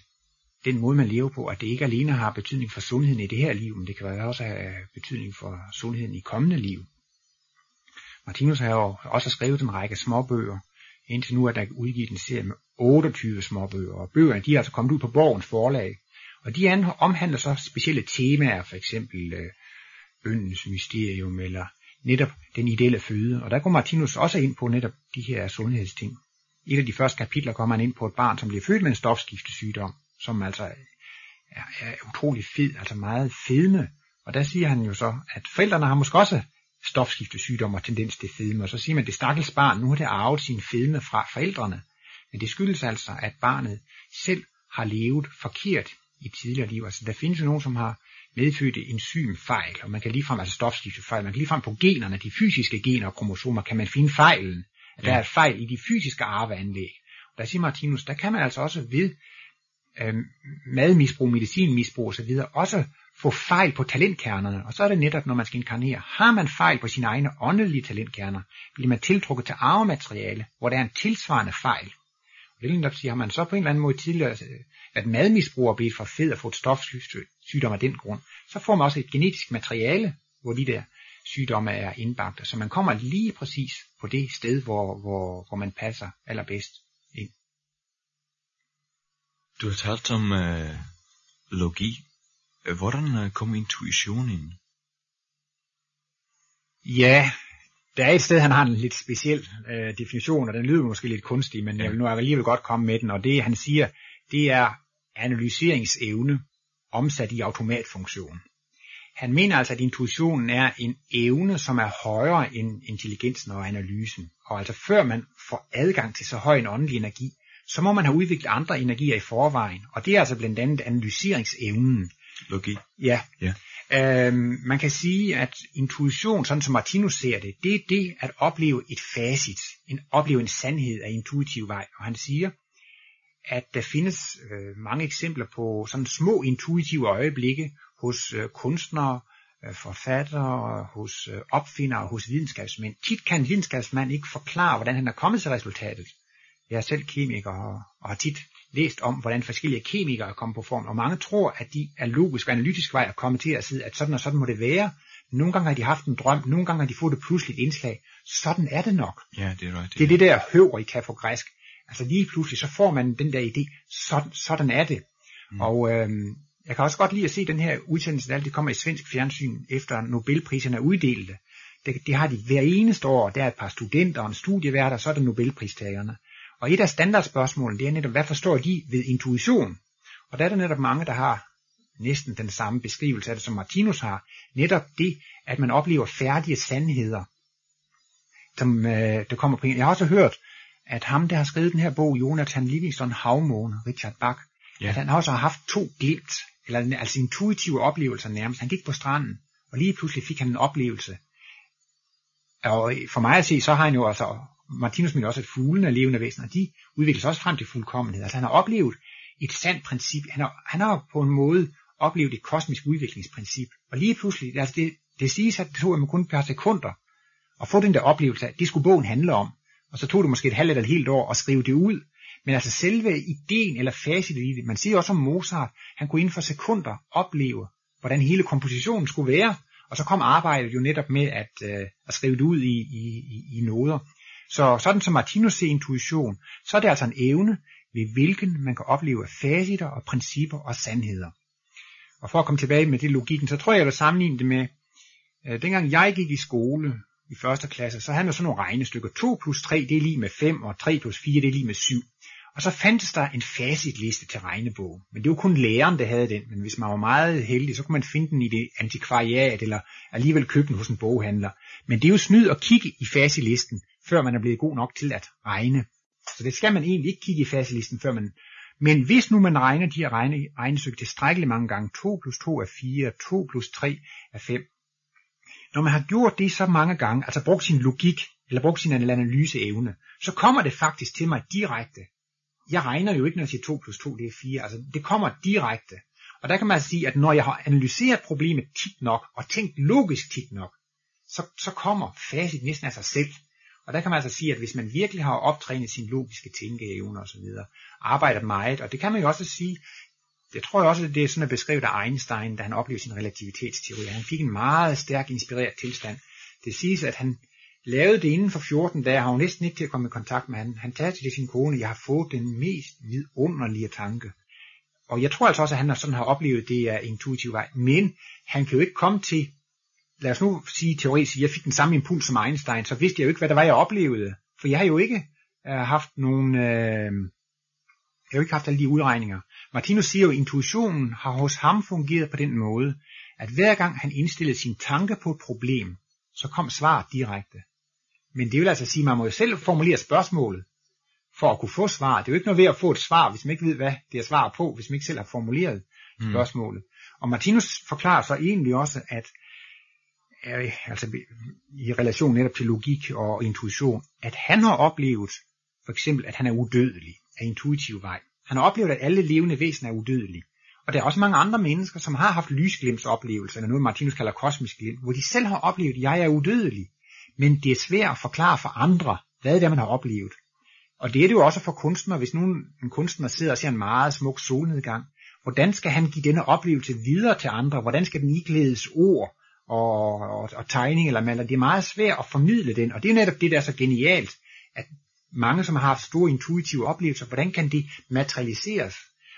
den måde, man lever på, at det ikke alene har betydning for sundheden i det her liv, men det kan også have øh, betydning for sundheden i kommende liv. Martinus har jo også skrevet en række småbøger. Indtil nu er der udgivet en serie med 28 småbøger, og bøgerne de er altså kommet ud på Borgens forlag. Og de omhandler så specielle temaer, for eksempel øh, bøndens mysterium, eller netop den ideelle føde. Og der går Martinus også ind på netop de her sundhedsting. I et af de første kapitler kommer han ind på et barn, som bliver født med en stofskiftesygdom som altså er, er utrolig fed, altså meget fedme. Og der siger han jo så, at forældrene har måske også stofskiftesygdom og tendens til fedme, og så siger man, at det stakkels barn, nu har det arvet sin fedme fra forældrene. Men det skyldes altså, at barnet selv har levet forkert i tidligere liv. Altså der findes jo nogen, som har medfødt enzymfejl, og man kan ligefrem, altså stofskiftefejl, man kan ligefrem på generne, de fysiske gener og kromosomer, kan man finde fejlen. At ja. der er fejl i de fysiske arveanlæg. Og der siger Martinus, der kan man altså også ved øh, madmisbrug, medicinmisbrug osv. også få fejl på talentkernerne. Og så er det netop, når man skal inkarnere. Har man fejl på sine egne åndelige talentkerner, bliver man tiltrukket til arvemateriale, hvor der er en tilsvarende fejl. Og det netop sige, har man så på en eller anden måde tidligere, øh, at madmisbrug er blevet for fed og fået stofsygdom af den grund, så får man også et genetisk materiale, hvor de der sygdomme er indbagt. Så man kommer lige præcis på det sted, hvor, hvor, hvor man passer allerbedst. Du har talt om uh, logi. Hvordan uh, kom intuition ind? Ja, der er et sted, han har en lidt speciel uh, definition, og den lyder måske lidt kunstig, men ja. jeg vil nu alligevel godt komme med den, og det han siger, det er analyseringsevne omsat i automatfunktion. Han mener altså, at intuitionen er en evne, som er højere end intelligensen og analysen. Og altså før man får adgang til så høj en åndelig energi, så må man have udviklet andre energier i forvejen, og det er altså blandt andet analyseringsevnen. Logi. Ja. ja. Øhm, man kan sige, at intuition, sådan som Martinus ser det, det er det at opleve et facit, en, opleve en sandhed af intuitiv vej. Og han siger, at der findes øh, mange eksempler på sådan små intuitive øjeblikke hos øh, kunstnere, øh, forfattere, hos øh, opfindere, hos videnskabsmænd. Tit kan en videnskabsmand ikke forklare, hvordan han er kommet til resultatet. Jeg er selv kemiker og, og har tit læst om, hvordan forskellige kemikere er kommet på form, og mange tror, at de er logisk og analytisk vej at komme til at sige, at sådan og sådan må det være. Nogle gange har de haft en drøm, nogle gange har de fået et pludseligt indslag. Sådan er det nok. Ja, det er right. Det er det der høver i kan på græsk. Altså lige pludselig, så får man den der idé, sådan, sådan er det. Mm. Og øhm, jeg kan også godt lide at se den her udsendelse, der altid kommer i svensk fjernsyn, efter Nobelpriserne er uddelte. Det, det har de hver eneste år, der er et par studenter og en studievært, og så er det Nobelpristagerne. Og et af standardspørgsmålene, det er netop, hvad forstår de ved intuition? Og der er der netop mange, der har næsten den samme beskrivelse af det, som Martinus har. Netop det, at man oplever færdige sandheder, som øh, der kommer på en. Jeg har også hørt, at ham, der har skrevet den her bog, Jonathan Livingston Havmåne, Richard Bach, ja. at han også har haft to glimt, eller altså intuitive oplevelser nærmest. Han gik på stranden, og lige pludselig fik han en oplevelse. Og for mig at se, så har han jo altså Martinus mener også, at fuglene er levende væsener, de udvikler sig også frem til fuldkommenhed. Altså han har oplevet et sandt princip. Han har, han har på en måde oplevet et kosmisk udviklingsprincip. Og lige pludselig, altså det, det siges, at det tog man kun et par sekunder at få den der oplevelse af, det skulle bogen handle om. Og så tog det måske et halvt eller et helt år at skrive det ud. Men altså selve ideen eller facit i det, man siger også om Mozart, han kunne inden for sekunder opleve, hvordan hele kompositionen skulle være, og så kom arbejdet jo netop med at, øh, at skrive det ud i, i, i, i noder. Så sådan som Martinus ser intuition, så er det altså en evne, ved hvilken man kan opleve faciter og principper og sandheder. Og for at komme tilbage med det logikken, så tror jeg, jeg vil sammenligne det med, øh, dengang jeg gik i skole i første klasse, så havde man sådan nogle regnestykker. 2 plus 3, det er lige med 5, og 3 plus 4, det er lige med 7. Og så fandtes der en facitliste til regnebogen. Men det var kun læreren, der havde den. Men hvis man var meget heldig, så kunne man finde den i det antikvariat, eller alligevel købe den hos en boghandler. Men det er jo snyd at kigge i facitlisten, før man er blevet god nok til at regne. Så det skal man egentlig ikke kigge i facitlisten, før man... Men hvis nu man regner de her regne, regnestykker tilstrækkeligt mange gange, 2 plus 2 er 4, 2 plus 3 er 5. Når man har gjort det så mange gange, altså brugt sin logik, eller brugt sin analyseevne, så kommer det faktisk til mig direkte, jeg regner jo ikke, når jeg siger 2 plus 2, det er 4. Altså, det kommer direkte. Og der kan man altså sige, at når jeg har analyseret problemet tit nok, og tænkt logisk tit nok, så, så kommer facit næsten af sig selv. Og der kan man altså sige, at hvis man virkelig har optrænet sin logiske tænkeevne og så videre, meget, og det kan man jo også sige, jeg tror også, at det er sådan beskrevet af Einstein, da han oplevede sin relativitetsteori. Han fik en meget stærk inspireret tilstand. Det siges, at han lavede det inden for 14 dage, har hun næsten ikke til at komme i kontakt med han. Han tager til sin kone, jeg har fået den mest vidunderlige tanke. Og jeg tror altså også, at han sådan har oplevet, det er intuitiv vej. Men han kan jo ikke komme til, lad os nu sige teoretisk, jeg fik den samme impuls som Einstein, så vidste jeg jo ikke, hvad det var, jeg oplevede. For jeg har jo ikke øh, haft nogen, øh, jeg har jo ikke haft alle de udregninger. Martinus siger jo, at intuitionen har hos ham fungeret på den måde, at hver gang han indstillede sin tanke på et problem, så kom svaret direkte. Men det vil altså sige, at man må jo selv formulere spørgsmålet, for at kunne få svar. Det er jo ikke noget ved at få et svar, hvis man ikke ved, hvad det er svar på, hvis man ikke selv har formuleret mm. spørgsmålet. Og Martinus forklarer så egentlig også, at altså i relation netop til logik og intuition, at han har oplevet, for eksempel, at han er udødelig af intuitiv vej. Han har oplevet, at alle levende væsener er udødelige. Og der er også mange andre mennesker, som har haft lysglimsoplevelser, eller noget Martinus kalder kosmisk glimt, hvor de selv har oplevet, at jeg er udødelig men det er svært at forklare for andre, hvad det er, man har oplevet. Og det er det jo også for kunstnere, hvis nogen, en kunstner sidder og ser en meget smuk solnedgang. Hvordan skal han give denne oplevelse videre til andre? Hvordan skal den iklædes ord og, og, og tegning eller maler? Det er meget svært at formidle den, og det er netop det, der er så genialt, at mange, som har haft store intuitive oplevelser, hvordan kan det materialiseres?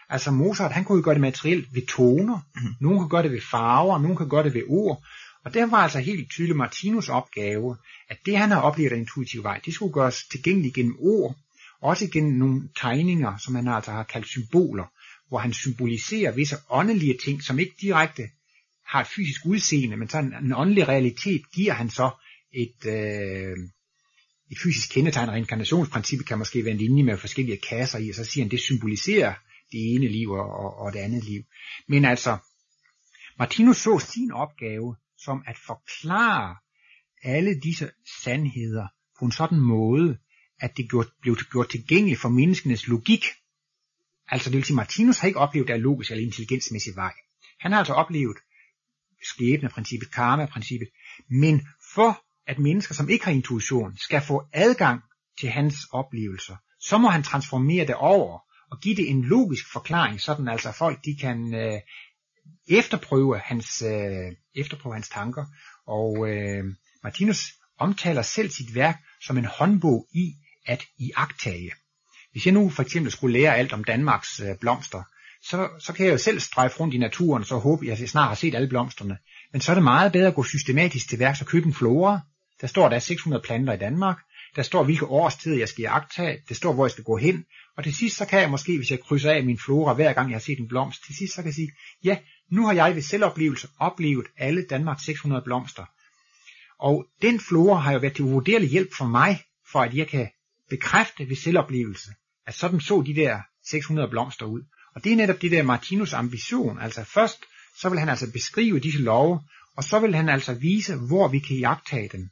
Altså Mozart, han kunne jo gøre det materielt ved toner, mm. nogen kan gøre det ved farver, nogen kan gøre det ved ord, og det var altså helt tydeligt Martinus opgave, at det han har oplevet af intuitiv vej, det skulle gøres tilgængeligt gennem ord, også gennem nogle tegninger, som han altså har kaldt symboler, hvor han symboliserer visse åndelige ting, som ikke direkte har et fysisk udseende, men sådan en åndelig realitet giver han så et, øh, et fysisk kendetegn, og inkarnationsprincippet kan måske være en linje med forskellige kasser i, og så siger han, det symboliserer det ene liv og, og, og det andet liv. Men altså, Martinus så sin opgave som at forklare alle disse sandheder på en sådan måde, at det blev gjort tilgængeligt for menneskenes logik. Altså det vil sige, Martinus har ikke oplevet det af logisk eller intelligensmæssig vej. Han har altså oplevet skæbneprincippet, karma-princippet, men for at mennesker, som ikke har intuition, skal få adgang til hans oplevelser, så må han transformere det over og give det en logisk forklaring, sådan altså folk de kan øh, efterprøve hans, øh, efterprøve hans tanker. Og øh, Martinus omtaler selv sit værk som en håndbog i at iagtage. Hvis jeg nu for eksempel skulle lære alt om Danmarks øh, blomster, så, så kan jeg jo selv strejfe rundt i naturen, og så håbe, at jeg snart har set alle blomsterne. Men så er det meget bedre at gå systematisk til værks og købe en flora. Der står, der er 600 planter i Danmark. Der står, hvilke årstider jeg skal iagtage. Det står, hvor jeg skal gå hen. Og til sidst, så kan jeg måske, hvis jeg krydser af min flora, hver gang jeg har set en blomst, til sidst, så kan jeg sige, ja, nu har jeg ved selvoplevelse oplevet alle Danmarks 600 blomster. Og den flora har jo været til uvurderlig hjælp for mig, for at jeg kan bekræfte ved selvoplevelse, at sådan så de der 600 blomster ud. Og det er netop det der Martinus ambition. Altså først, så vil han altså beskrive disse love, og så vil han altså vise, hvor vi kan jagtage dem.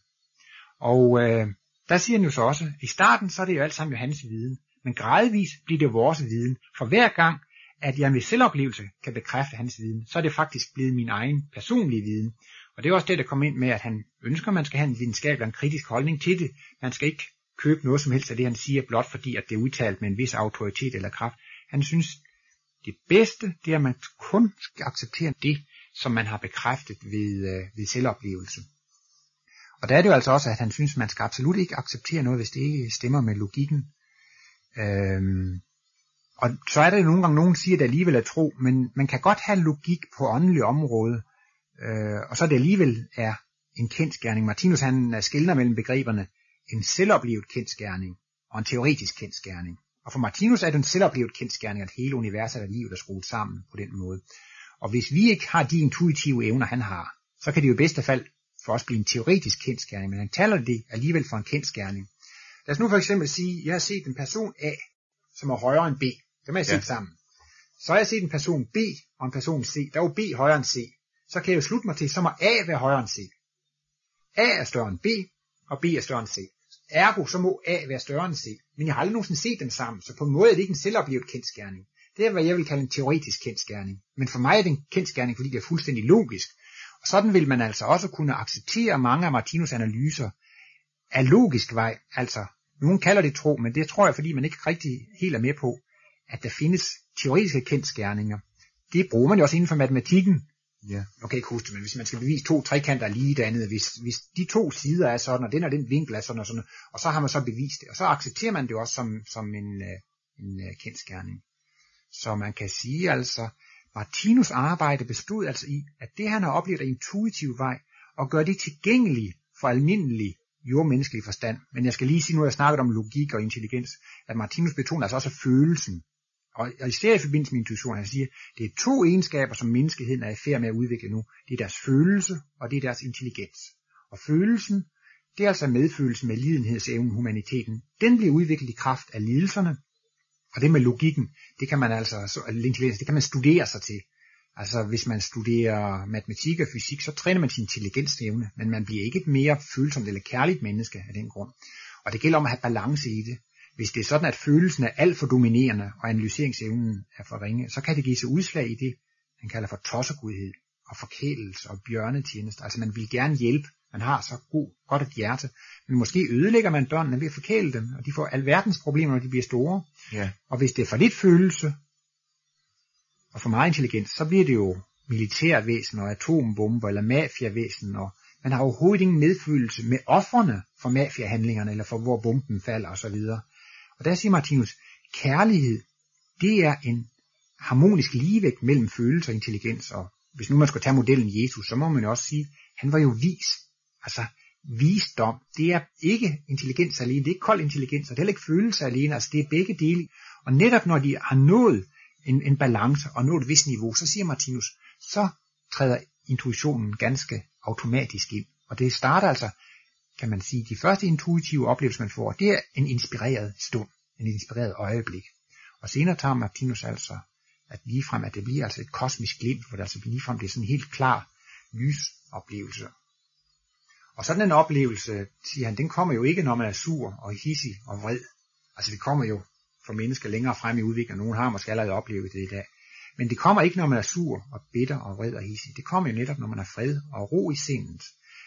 Og øh, der siger han jo så også, i starten så er det jo alt sammen jo hans viden, men gradvist bliver det vores viden, for hver gang, at jeg med selvoplevelse kan bekræfte hans viden, så er det faktisk blevet min egen personlige viden. Og det er også det, der kommer ind med, at han ønsker, at man skal have en videnskabelig og en kritisk holdning til det. Man skal ikke købe noget som helst af det, han siger, blot fordi, at det er udtalt med en vis autoritet eller kraft. Han synes, det bedste, det er, at man kun skal acceptere det, som man har bekræftet ved, øh, ved selvoplevelse. Og der er det jo altså også, at han synes, man skal absolut ikke acceptere noget, hvis det ikke stemmer med logikken. Øhm, og så er der jo nogle gange, nogen siger, at det alligevel er tro, men man kan godt have logik på åndelig område, øh, og så det alligevel er en kendskærning. Martinus han øh, skiller mellem begreberne en selvoplevet kendskærning og en teoretisk kendskærning. Og for Martinus er det en selvoplevet kendskærning, at hele universet er livet er skruet sammen på den måde. Og hvis vi ikke har de intuitive evner, han har, så kan det jo i bedste fald for os blive en teoretisk kendskærning, men han taler det alligevel for en kendskærning. Lad os nu for eksempel sige, at jeg har set en person A, som er højere end B. Dem har jeg set ja. sammen. Så har jeg set en person B og en person C. Der er jo B højere end C. Så kan jeg jo slutte mig til, så må A være højere end C. A er større end B, og B er større end C. Ergo, så må A være større end C. Men jeg har aldrig nogensinde set dem sammen, så på en måde er det ikke en selvoplevet kendskærning. Det er, hvad jeg vil kalde en teoretisk kendskærning. Men for mig er det en kendskærning, fordi det er fuldstændig logisk. Og sådan vil man altså også kunne acceptere mange af Martinus analyser af logisk vej. Altså, nogen kalder det tro, men det tror jeg, fordi man ikke rigtig helt er med på, at der findes teoretiske kendskærninger. Det bruger man jo også inden for matematikken. Ja. Okay, ikke huske men hvis man skal bevise to trekanter er lige det andet, hvis, hvis de to sider er sådan, og den og den vinkel er sådan og sådan, og så har man så bevist det, og så accepterer man det også som, som en, øh, en øh, kendskærning. Så man kan sige altså, Martinus arbejde bestod altså i, at det han har oplevet af intuitiv vej, og gøre det tilgængeligt for almindelig jordmenneskelig forstand. Men jeg skal lige sige, nu jeg snakket om logik og intelligens, at Martinus betoner altså også følelsen. Og, og især i forbindelse med intuition, han siger, det er to egenskaber, som menneskeheden er i færd med at udvikle nu. Det er deres følelse, og det er deres intelligens. Og følelsen, det er altså medfølelsen med lidenhedsevnen, humaniteten. Den bliver udviklet i kraft af lidelserne, og det med logikken, det kan man altså, så, intelligens, det kan man studere sig til. Altså hvis man studerer matematik og fysik, så træner man sin intelligensevne, men man bliver ikke et mere følsomt eller kærligt menneske af den grund. Og det gælder om at have balance i det. Hvis det er sådan, at følelsen er alt for dominerende, og analyseringsevnen er for ringe, så kan det give sig udslag i det, han kalder for tossegudhed og forkælelse og bjørnetjeneste. Altså man vil gerne hjælpe, man har så god, godt et hjerte, men måske ødelægger man børnene ved at forkæle dem, og de får alverdens problemer, når de bliver store. Ja. Og hvis det er for lidt følelse, og for meget intelligens, så bliver det jo militærvæsen og atombomber eller mafiavæsen, og man har overhovedet ingen medfølelse med offerne for mafiahandlingerne, eller for hvor bomben falder osv. Og der siger Martinus, kærlighed, det er en harmonisk ligevægt mellem følelse og intelligens, og hvis nu man skulle tage modellen Jesus, så må man jo også sige, han var jo vis. Altså, visdom, det er ikke intelligens alene, det er ikke kold intelligens, og det er heller ikke følelse alene, altså det er begge dele. Og netop når de har nået en, en balance og nået et vist niveau, så siger Martinus, så træder intuitionen ganske automatisk ind. Og det starter altså, kan man sige, de første intuitive oplevelser, man får, det er en inspireret stund, en inspireret øjeblik. Og senere tager Martinus altså, at ligefrem, at det bliver altså et kosmisk glimt, hvor det altså ligefrem det er sådan en helt klar lysoplevelse. Og sådan en oplevelse, siger han, den kommer jo ikke, når man er sur og hissig og vred. Altså det kommer jo for mennesker længere frem i udviklingen. Nogen har måske allerede oplevet det i dag. Men det kommer ikke, når man er sur og bitter og vred og hissig. Det kommer jo netop, når man er fred og ro i sindet.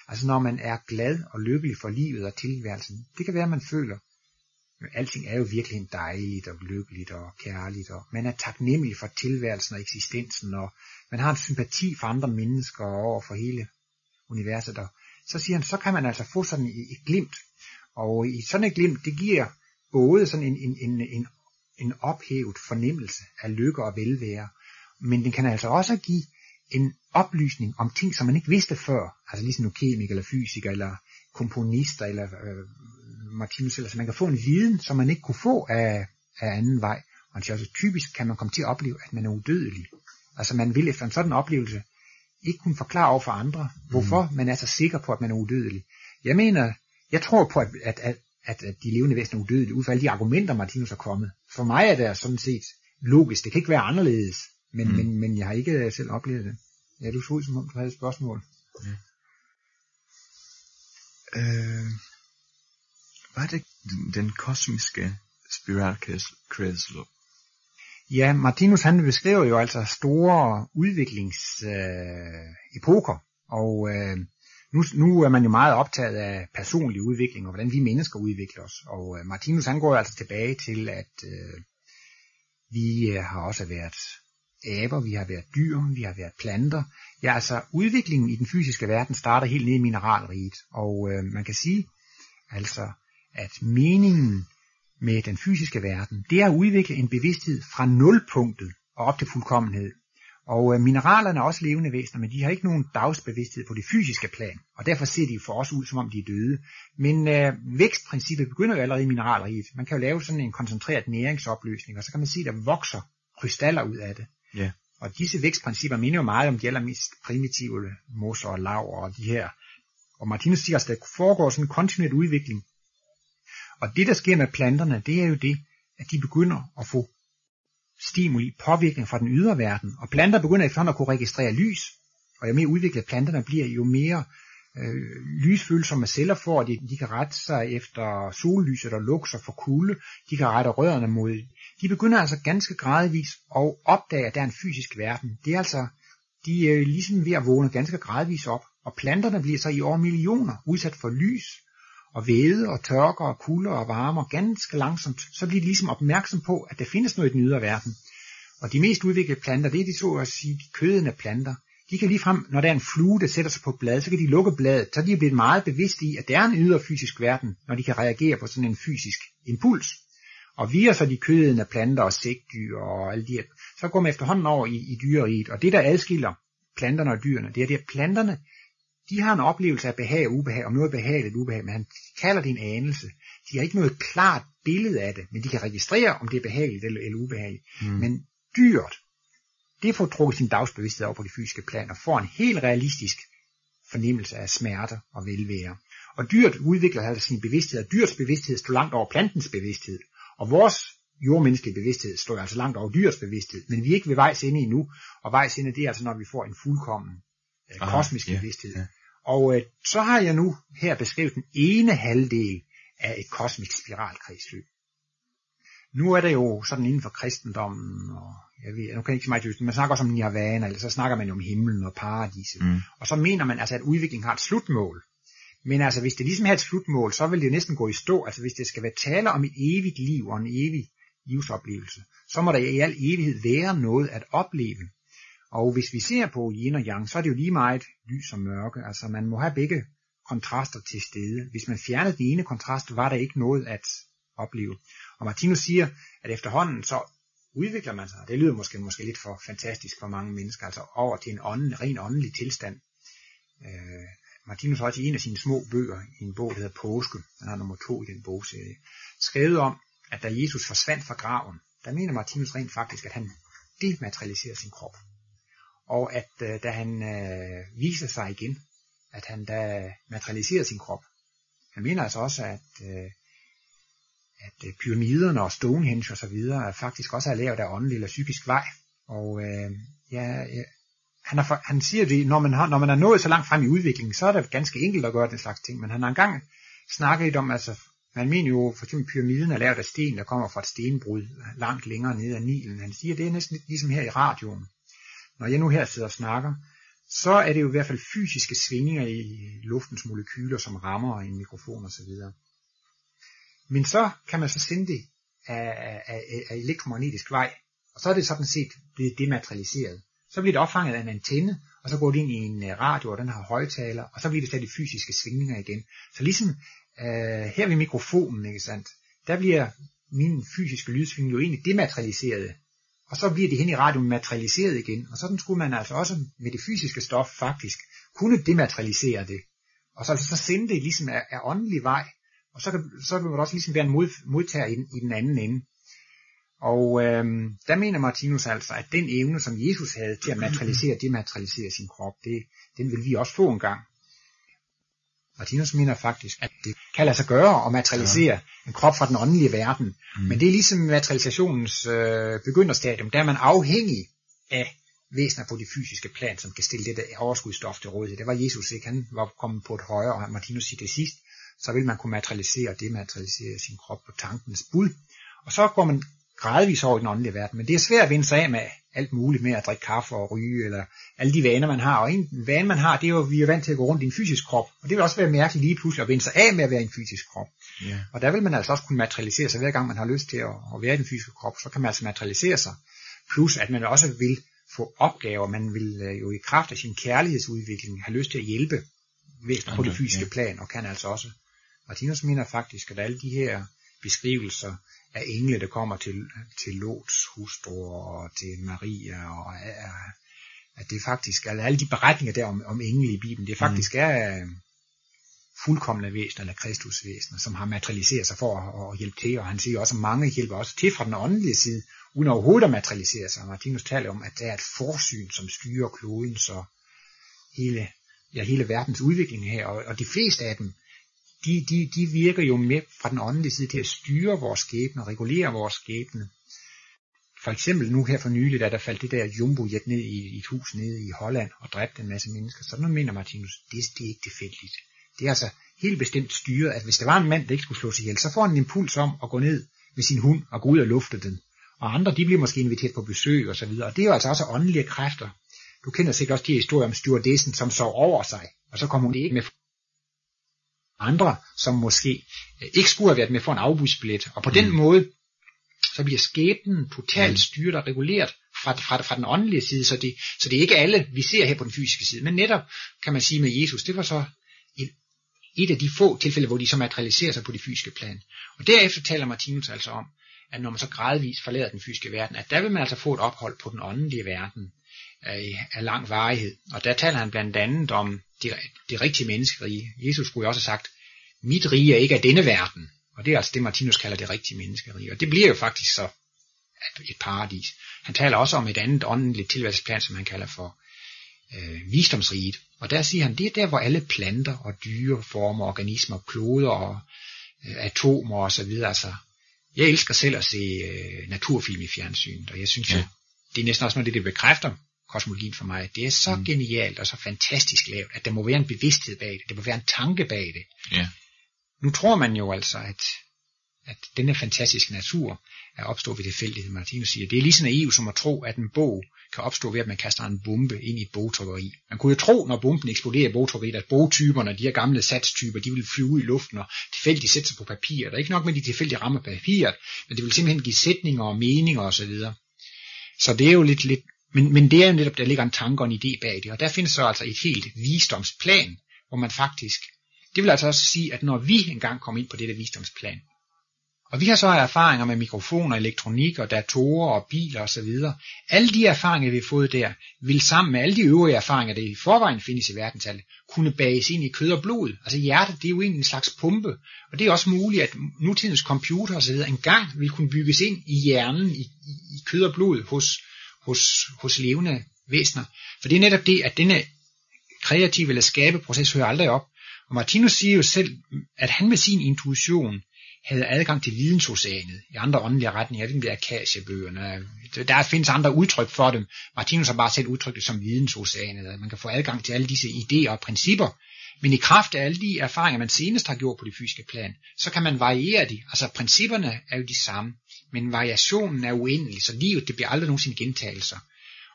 Altså når man er glad og lykkelig for livet og tilværelsen. Det kan være, at man føler, at alting er jo virkelig dejligt og lykkeligt og kærligt. Og man er taknemmelig for tilværelsen og eksistensen. Og man har en sympati for andre mennesker og over for hele universet. Og så siger han, så kan man altså få sådan et, glimt. Og i sådan et glimt, det giver både sådan en, en, en, en, en ophævet fornemmelse af lykke og velvære, men den kan altså også give en oplysning om ting, som man ikke vidste før, altså ligesom nu kemiker eller fysiker eller komponister eller øh, Martinus, eller så man kan få en viden, som man ikke kunne få af, af anden vej. Og det er også typisk kan man komme til at opleve, at man er udødelig. Altså man vil efter en sådan oplevelse ikke kunne forklare over for andre, hvorfor mm. man er så sikker på, at man er udødelig. Jeg mener, jeg tror på, at, at, at, at de levende væsener er udødelige, ud fra alle de argumenter, Martinus har kommet. For mig er det sådan set logisk. Det kan ikke være anderledes, men, mm. men, men jeg har ikke selv oplevet det. Ja, du så ud, som om du havde et spørgsmål. Ja. Øh, hvad er det, den, den kosmiske spiralkredsløb? Ja, Martinus han beskriver jo altså store udviklingsepoker, øh, og øh, nu, nu er man jo meget optaget af personlig udvikling, og hvordan vi mennesker udvikler os. Og øh, Martinus han går altså tilbage til, at øh, vi øh, har også været aber, vi har været dyr, vi har været planter. Ja, altså udviklingen i den fysiske verden starter helt nede i mineralriget, og øh, man kan sige altså, at meningen med den fysiske verden, det er at udvikle en bevidsthed fra nulpunktet og op til fuldkommenhed. Og øh, mineralerne er også levende væsener, men de har ikke nogen dagsbevidsthed på det fysiske plan, og derfor ser de for os ud, som om de er døde. Men øh, vækstprincippet begynder jo allerede i mineralriget. Man kan jo lave sådan en koncentreret næringsopløsning, og så kan man se, at der vokser krystaller ud af det. Ja. Og disse vækstprincipper minder jo meget om de allermest primitive mosser og laver og de her. Og Martinus siger, at der foregår sådan en kontinuerlig udvikling. Og det, der sker med planterne, det er jo det, at de begynder at få stimuli, påvirkning fra den ydre verden. Og planter begynder efterhånden at kunne registrere lys. Og jo mere udviklet planterne bliver, jo mere øh, lysfølsomme celler får, de, de kan rette sig efter sollyset, der lukser for kulde, de kan rette rødderne mod de begynder altså ganske gradvis at opdage, at der er en fysisk verden. Det er altså, de er ligesom ved at vågne ganske gradvis op, og planterne bliver så i år millioner udsat for lys, og væde og tørker og kulde og varmer ganske langsomt, så bliver de ligesom opmærksom på, at der findes noget i den ydre verden. Og de mest udviklede planter, det er de så at sige de kødende planter. De kan ligefrem, når der er en flue, der sætter sig på blad, så kan de lukke bladet, så de er blevet meget bevidste i, at der er en ydre fysisk verden, når de kan reagere på sådan en fysisk impuls. Og vi er så de kødende planter og sækdyr og alle de her. Så går man efterhånden over i, i dyreriet. Og det, der adskiller planterne og dyrene, det er det, at planterne, de har en oplevelse af behag og ubehag, om noget behageligt ubehag, men han kalder det en anelse. De har ikke noget klart billede af det, men de kan registrere, om det er behageligt eller, eller ubehageligt. Mm. Men dyret, det får trukket sin dagsbevidsthed over på de fysiske plan og får en helt realistisk fornemmelse af smerte og velvære. Og dyret udvikler altså sin bevidsthed, og dyrets bevidsthed står langt over plantens bevidsthed. Og vores jordmenneskelige bevidsthed står altså langt over dyrets bevidsthed, men vi er ikke ved vejs ende endnu, og vejs ende det er altså, når vi får en fuldkommen øh, Aha, kosmisk ja, bevidsthed. Ja. Og øh, så har jeg nu her beskrevet den ene halvdel af et kosmisk spiralkredsløb. Nu er det jo sådan inden for kristendommen, og jeg ved, nu kan jeg ikke så meget man snakker også om nirvana, eller så snakker man jo om himlen og paradiset. Mm. Og så mener man altså, at udviklingen har et slutmål. Men altså, hvis det ligesom har et slutmål, så vil det næsten gå i stå. Altså, hvis det skal være tale om et evigt liv og en evig livsoplevelse, så må der i al evighed være noget at opleve. Og hvis vi ser på yin og yang, så er det jo lige meget lys og mørke. Altså, man må have begge kontraster til stede. Hvis man fjernede den ene kontrast, var der ikke noget at opleve. Og Martinus siger, at efterhånden så udvikler man sig, det lyder måske, måske lidt for fantastisk for mange mennesker, altså over til en ånden, ren åndelig tilstand. Øh, Martinus har også i en af sine små bøger, i en bog, der hedder Påske, han har nummer to i den bogserie, skrevet om, at da Jesus forsvandt fra graven, der mener Martinus rent faktisk, at han dematerialiserer sin krop. Og at øh, da han øh, viser sig igen, at han da materialiserer sin krop. Han mener altså også, at, øh, at øh, pyramiderne og Stonehenge og så videre faktisk også er lavet af åndelig eller psykisk vej. Og øh, ja, han, er, han siger det, når man, har, når man er nået så langt frem i udviklingen, så er det ganske enkelt at gøre den slags ting. Men han har engang snakket lidt om, altså, man mener jo, for eksempel pyramiden er lavet af sten, der kommer fra et stenbrud langt længere nede af Nilen. Han siger, det er næsten ligesom her i radioen. Når jeg nu her sidder og snakker, så er det jo i hvert fald fysiske svingninger i luftens molekyler, som rammer en mikrofon osv. Men så kan man så sende det af, af, af elektromagnetisk vej, og så er det sådan set blevet dematerialiseret. Så bliver det opfanget af en antenne, og så går det ind i en øh, radio, og den har højtaler, og så bliver det stadig fysiske svingninger igen. Så ligesom øh, her ved mikrofonen, ikke sandt, der bliver min fysiske lydsving jo egentlig dematerialiseret, og så bliver det hen i radioen materialiseret igen, og sådan skulle man altså også med det fysiske stof faktisk kunne dematerialisere det, og så, altså så sende det ligesom af, af åndelig vej, og så, kan, så vil man også ligesom være en mod, modtager i, i den anden ende. Og øh, der mener Martinus altså, at den evne, som Jesus havde til at materialisere, dematerialisere sin krop, det, den vil vi også få en gang. Martinus mener faktisk, at det kan lade sig gøre at materialisere ja. en krop fra den åndelige verden. Mm. Men det er ligesom materialisationens øh, begynderstadium, der er man afhængig af væsener på det fysiske plan, som kan stille det overskudstof til rådighed. Det var Jesus ikke, han var kommet på et højere, og Martinus siger det sidst, så vil man kunne materialisere og dematerialisere sin krop på tankens bud. Og så går man gradvis over i den åndelige verden. Men det er svært at vende sig af med alt muligt med at drikke kaffe og ryge, eller alle de vaner, man har. Og en vane, man har, det er jo, at vi er vant til at gå rundt i en fysisk krop. Og det vil også være mærkeligt lige pludselig at vende sig af med at være i en fysisk krop. Ja. Og der vil man altså også kunne materialisere sig, hver gang man har lyst til at, at være i den fysiske krop, så kan man altså materialisere sig. Plus at man også vil få opgaver, man vil øh, jo i kraft af sin kærlighedsudvikling have lyst til at hjælpe væsener på det fysiske plan, og kan altså også. Martinus mener faktisk, at alle de her beskrivelser af engle, der kommer til, til Lots hustru og til Maria, og at det faktisk, altså alle de beretninger der om, om engle i Bibelen, det faktisk mm. er øh, fuldkommende væsener, eller kristusvæsener, som har materialiseret sig for at, at hjælpe til, og han siger også, at mange hjælper også til fra den åndelige side, uden overhovedet at materialisere sig. Martinus taler om, at der er et forsyn, som styrer kloden, så hele, ja, hele verdens udvikling her, og, og de fleste af dem, de, de, de virker jo med fra den åndelige side til at styre vores skæbne, og regulere vores skæbne. For eksempel nu her for nylig, da der faldt det der jumbojet ned i, i et hus nede i Holland og dræbte en masse mennesker, så noget mener Martinus, det, det er ikke tilfældigt. Det er altså helt bestemt styret, at hvis der var en mand, der ikke skulle slås ihjel, så får han en impuls om at gå ned med sin hund og gå ud og lufte den. Og andre, de bliver måske inviteret på besøg og så videre. Og det er jo altså også åndelige kræfter. Du kender sikkert også de historier om stewardessen, som sov over sig, og så kom hun ikke med andre, som måske øh, ikke skulle have været med for en afbudsbillet. Og på mm. den måde, så bliver skæbnen totalt Mm. styret og reguleret fra, fra, fra den åndelige side, så det, så det er ikke alle, vi ser her på den fysiske side. Men netop, kan man sige med Jesus, det var så et, et af de få tilfælde, hvor de så materialiserer sig på det fysiske plan. Og derefter taler Martinus altså om, at når man så gradvist forlader den fysiske verden, at der vil man altså få et ophold på den åndelige verden af, af lang varighed. Og der taler han blandt andet om det, det rigtige menneskerige. Jesus skulle jo også have sagt, mit rige er ikke af denne verden. Og det er altså det, Martinus kalder det rigtige menneskerige. Og det bliver jo faktisk så et paradis. Han taler også om et andet åndeligt tilværelsesplan, som han kalder for øh, visdomsriget. Og der siger han, det er der, hvor alle planter og dyre former, organismer, kloder og øh, atomer og så videre. Altså, jeg elsker selv at se øh, naturfilm i fjernsynet, og jeg synes Ja. jo, det er næsten også noget, det, det bekræfter kosmologien for mig. Det er så Mm. genialt og så fantastisk lavet, at der må være en bevidsthed bag det. Der må være en tanke bag det. Ja. Nu tror man jo altså, at, at denne fantastiske natur er opstået ved tilfældighed. Martinus siger, det er lige så naivt som at tro, at en bog kan opstå ved, at man kaster en bombe ind i et bogtrykkeri. Man kunne jo tro, når bomben eksploderer i bogtrykkeriet, at bogtyperne, de her gamle satstyper, de vil flyve ud i luften og tilfældigt sætte sig på papir. Der er ikke nok med, at de tilfældigt rammer papiret, men det vil simpelthen give sætninger og meninger osv. Så det er jo lidt, lidt men, men det er jo netop, der ligger en tanke og en idé bag det, og der findes så altså et helt visdomsplan, hvor man faktisk, det vil altså også sige, at når vi engang kommer ind på dette visdomsplan, og vi har så erfaringer med mikrofoner, elektronik og datorer og biler osv. Alle de erfaringer, vi har fået der, vil sammen med alle de øvrige erfaringer, der i forvejen findes i verdensallet, kunne bages ind i kød og blod. Altså hjertet, det er jo egentlig en slags pumpe, og det er også muligt, at nutidens computer osv. engang vil kunne bygges ind i hjernen, i, i, i kød og blod hos, hos, hos levende væsener. For det er netop det, at denne kreative eller skabeproces hører aldrig op. Og Martinus siger jo selv, at han med sin intuition havde adgang til vidensoceanet i andre åndelige retninger, det er akasiebøgerne. Der findes andre udtryk for dem. Martinus har bare selv udtrykt det som vidensoceanet, at man kan få adgang til alle disse idéer og principper. Men i kraft af alle de erfaringer, man senest har gjort på det fysiske plan, så kan man variere de. Altså principperne er jo de samme, men variationen er uendelig, så livet det bliver aldrig nogensinde gentagelser.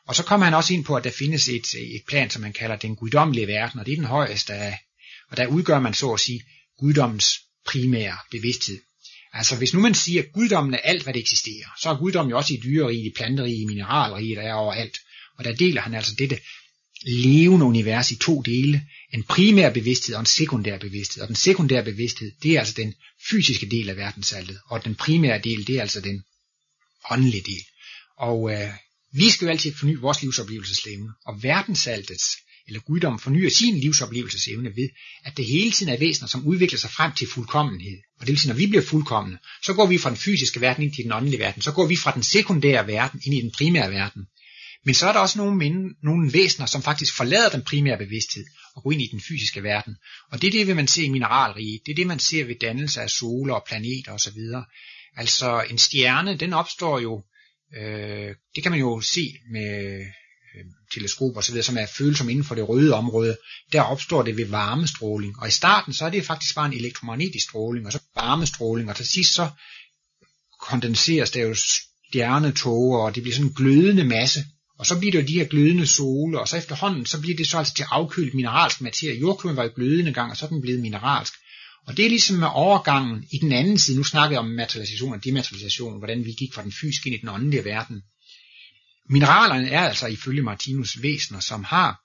Og så kommer han også ind på, at der findes et, et plan, som man kalder den guddommelige verden, og det er den højeste af, og der udgør man så at sige guddommens primære bevidsthed. Altså hvis nu man siger, at guddommen er alt, hvad det eksisterer, så er guddommen jo også i dyrerige, i planterige, i mineralrige, der er overalt. Og der deler han altså dette levende univers i to dele, en primær bevidsthed og en sekundær bevidsthed. Og den sekundære bevidsthed, det er altså den fysiske del af verdensaltet, og den primære del, det er altså den åndelige del. Og øh, vi skal jo altid forny vores livsoplevelsesevne, og verdensaltets eller guddom fornyer sin livsoplevelsesevne ved, at det hele tiden er væsener, som udvikler sig frem til fuldkommenhed. Og det vil sige, når vi bliver fuldkommende, så går vi fra den fysiske verden ind til den åndelige verden, så går vi fra den sekundære verden ind i den primære verden. Men så er der også nogle, minde, nogle væsener, som faktisk forlader den primære bevidsthed og går ind i den fysiske verden. Og det er det, vil man se i mineralrige. Det er det, man ser ved dannelse af soler og planeter osv. Altså en stjerne, den opstår jo, øh, det kan man jo se med øh, teleskop osv., så som er følsom inden for det røde område, der opstår det ved varmestråling. Og i starten, så er det faktisk bare en elektromagnetisk stråling, og så varmestråling, og til sidst så kondenseres der jo stjernetoger, og det bliver sådan en glødende masse. Og så bliver det jo de her glødende sole, og så efterhånden, så bliver det så altså til afkølet mineralsk materie. Jordkloden var jo glødende gang, og så er den blevet mineralsk. Og det er ligesom med overgangen i den anden side. Nu snakker jeg om materialisation og dematerialisation, hvordan vi gik fra den fysiske ind i den åndelige verden. Mineralerne er altså ifølge Martinus væsener, som har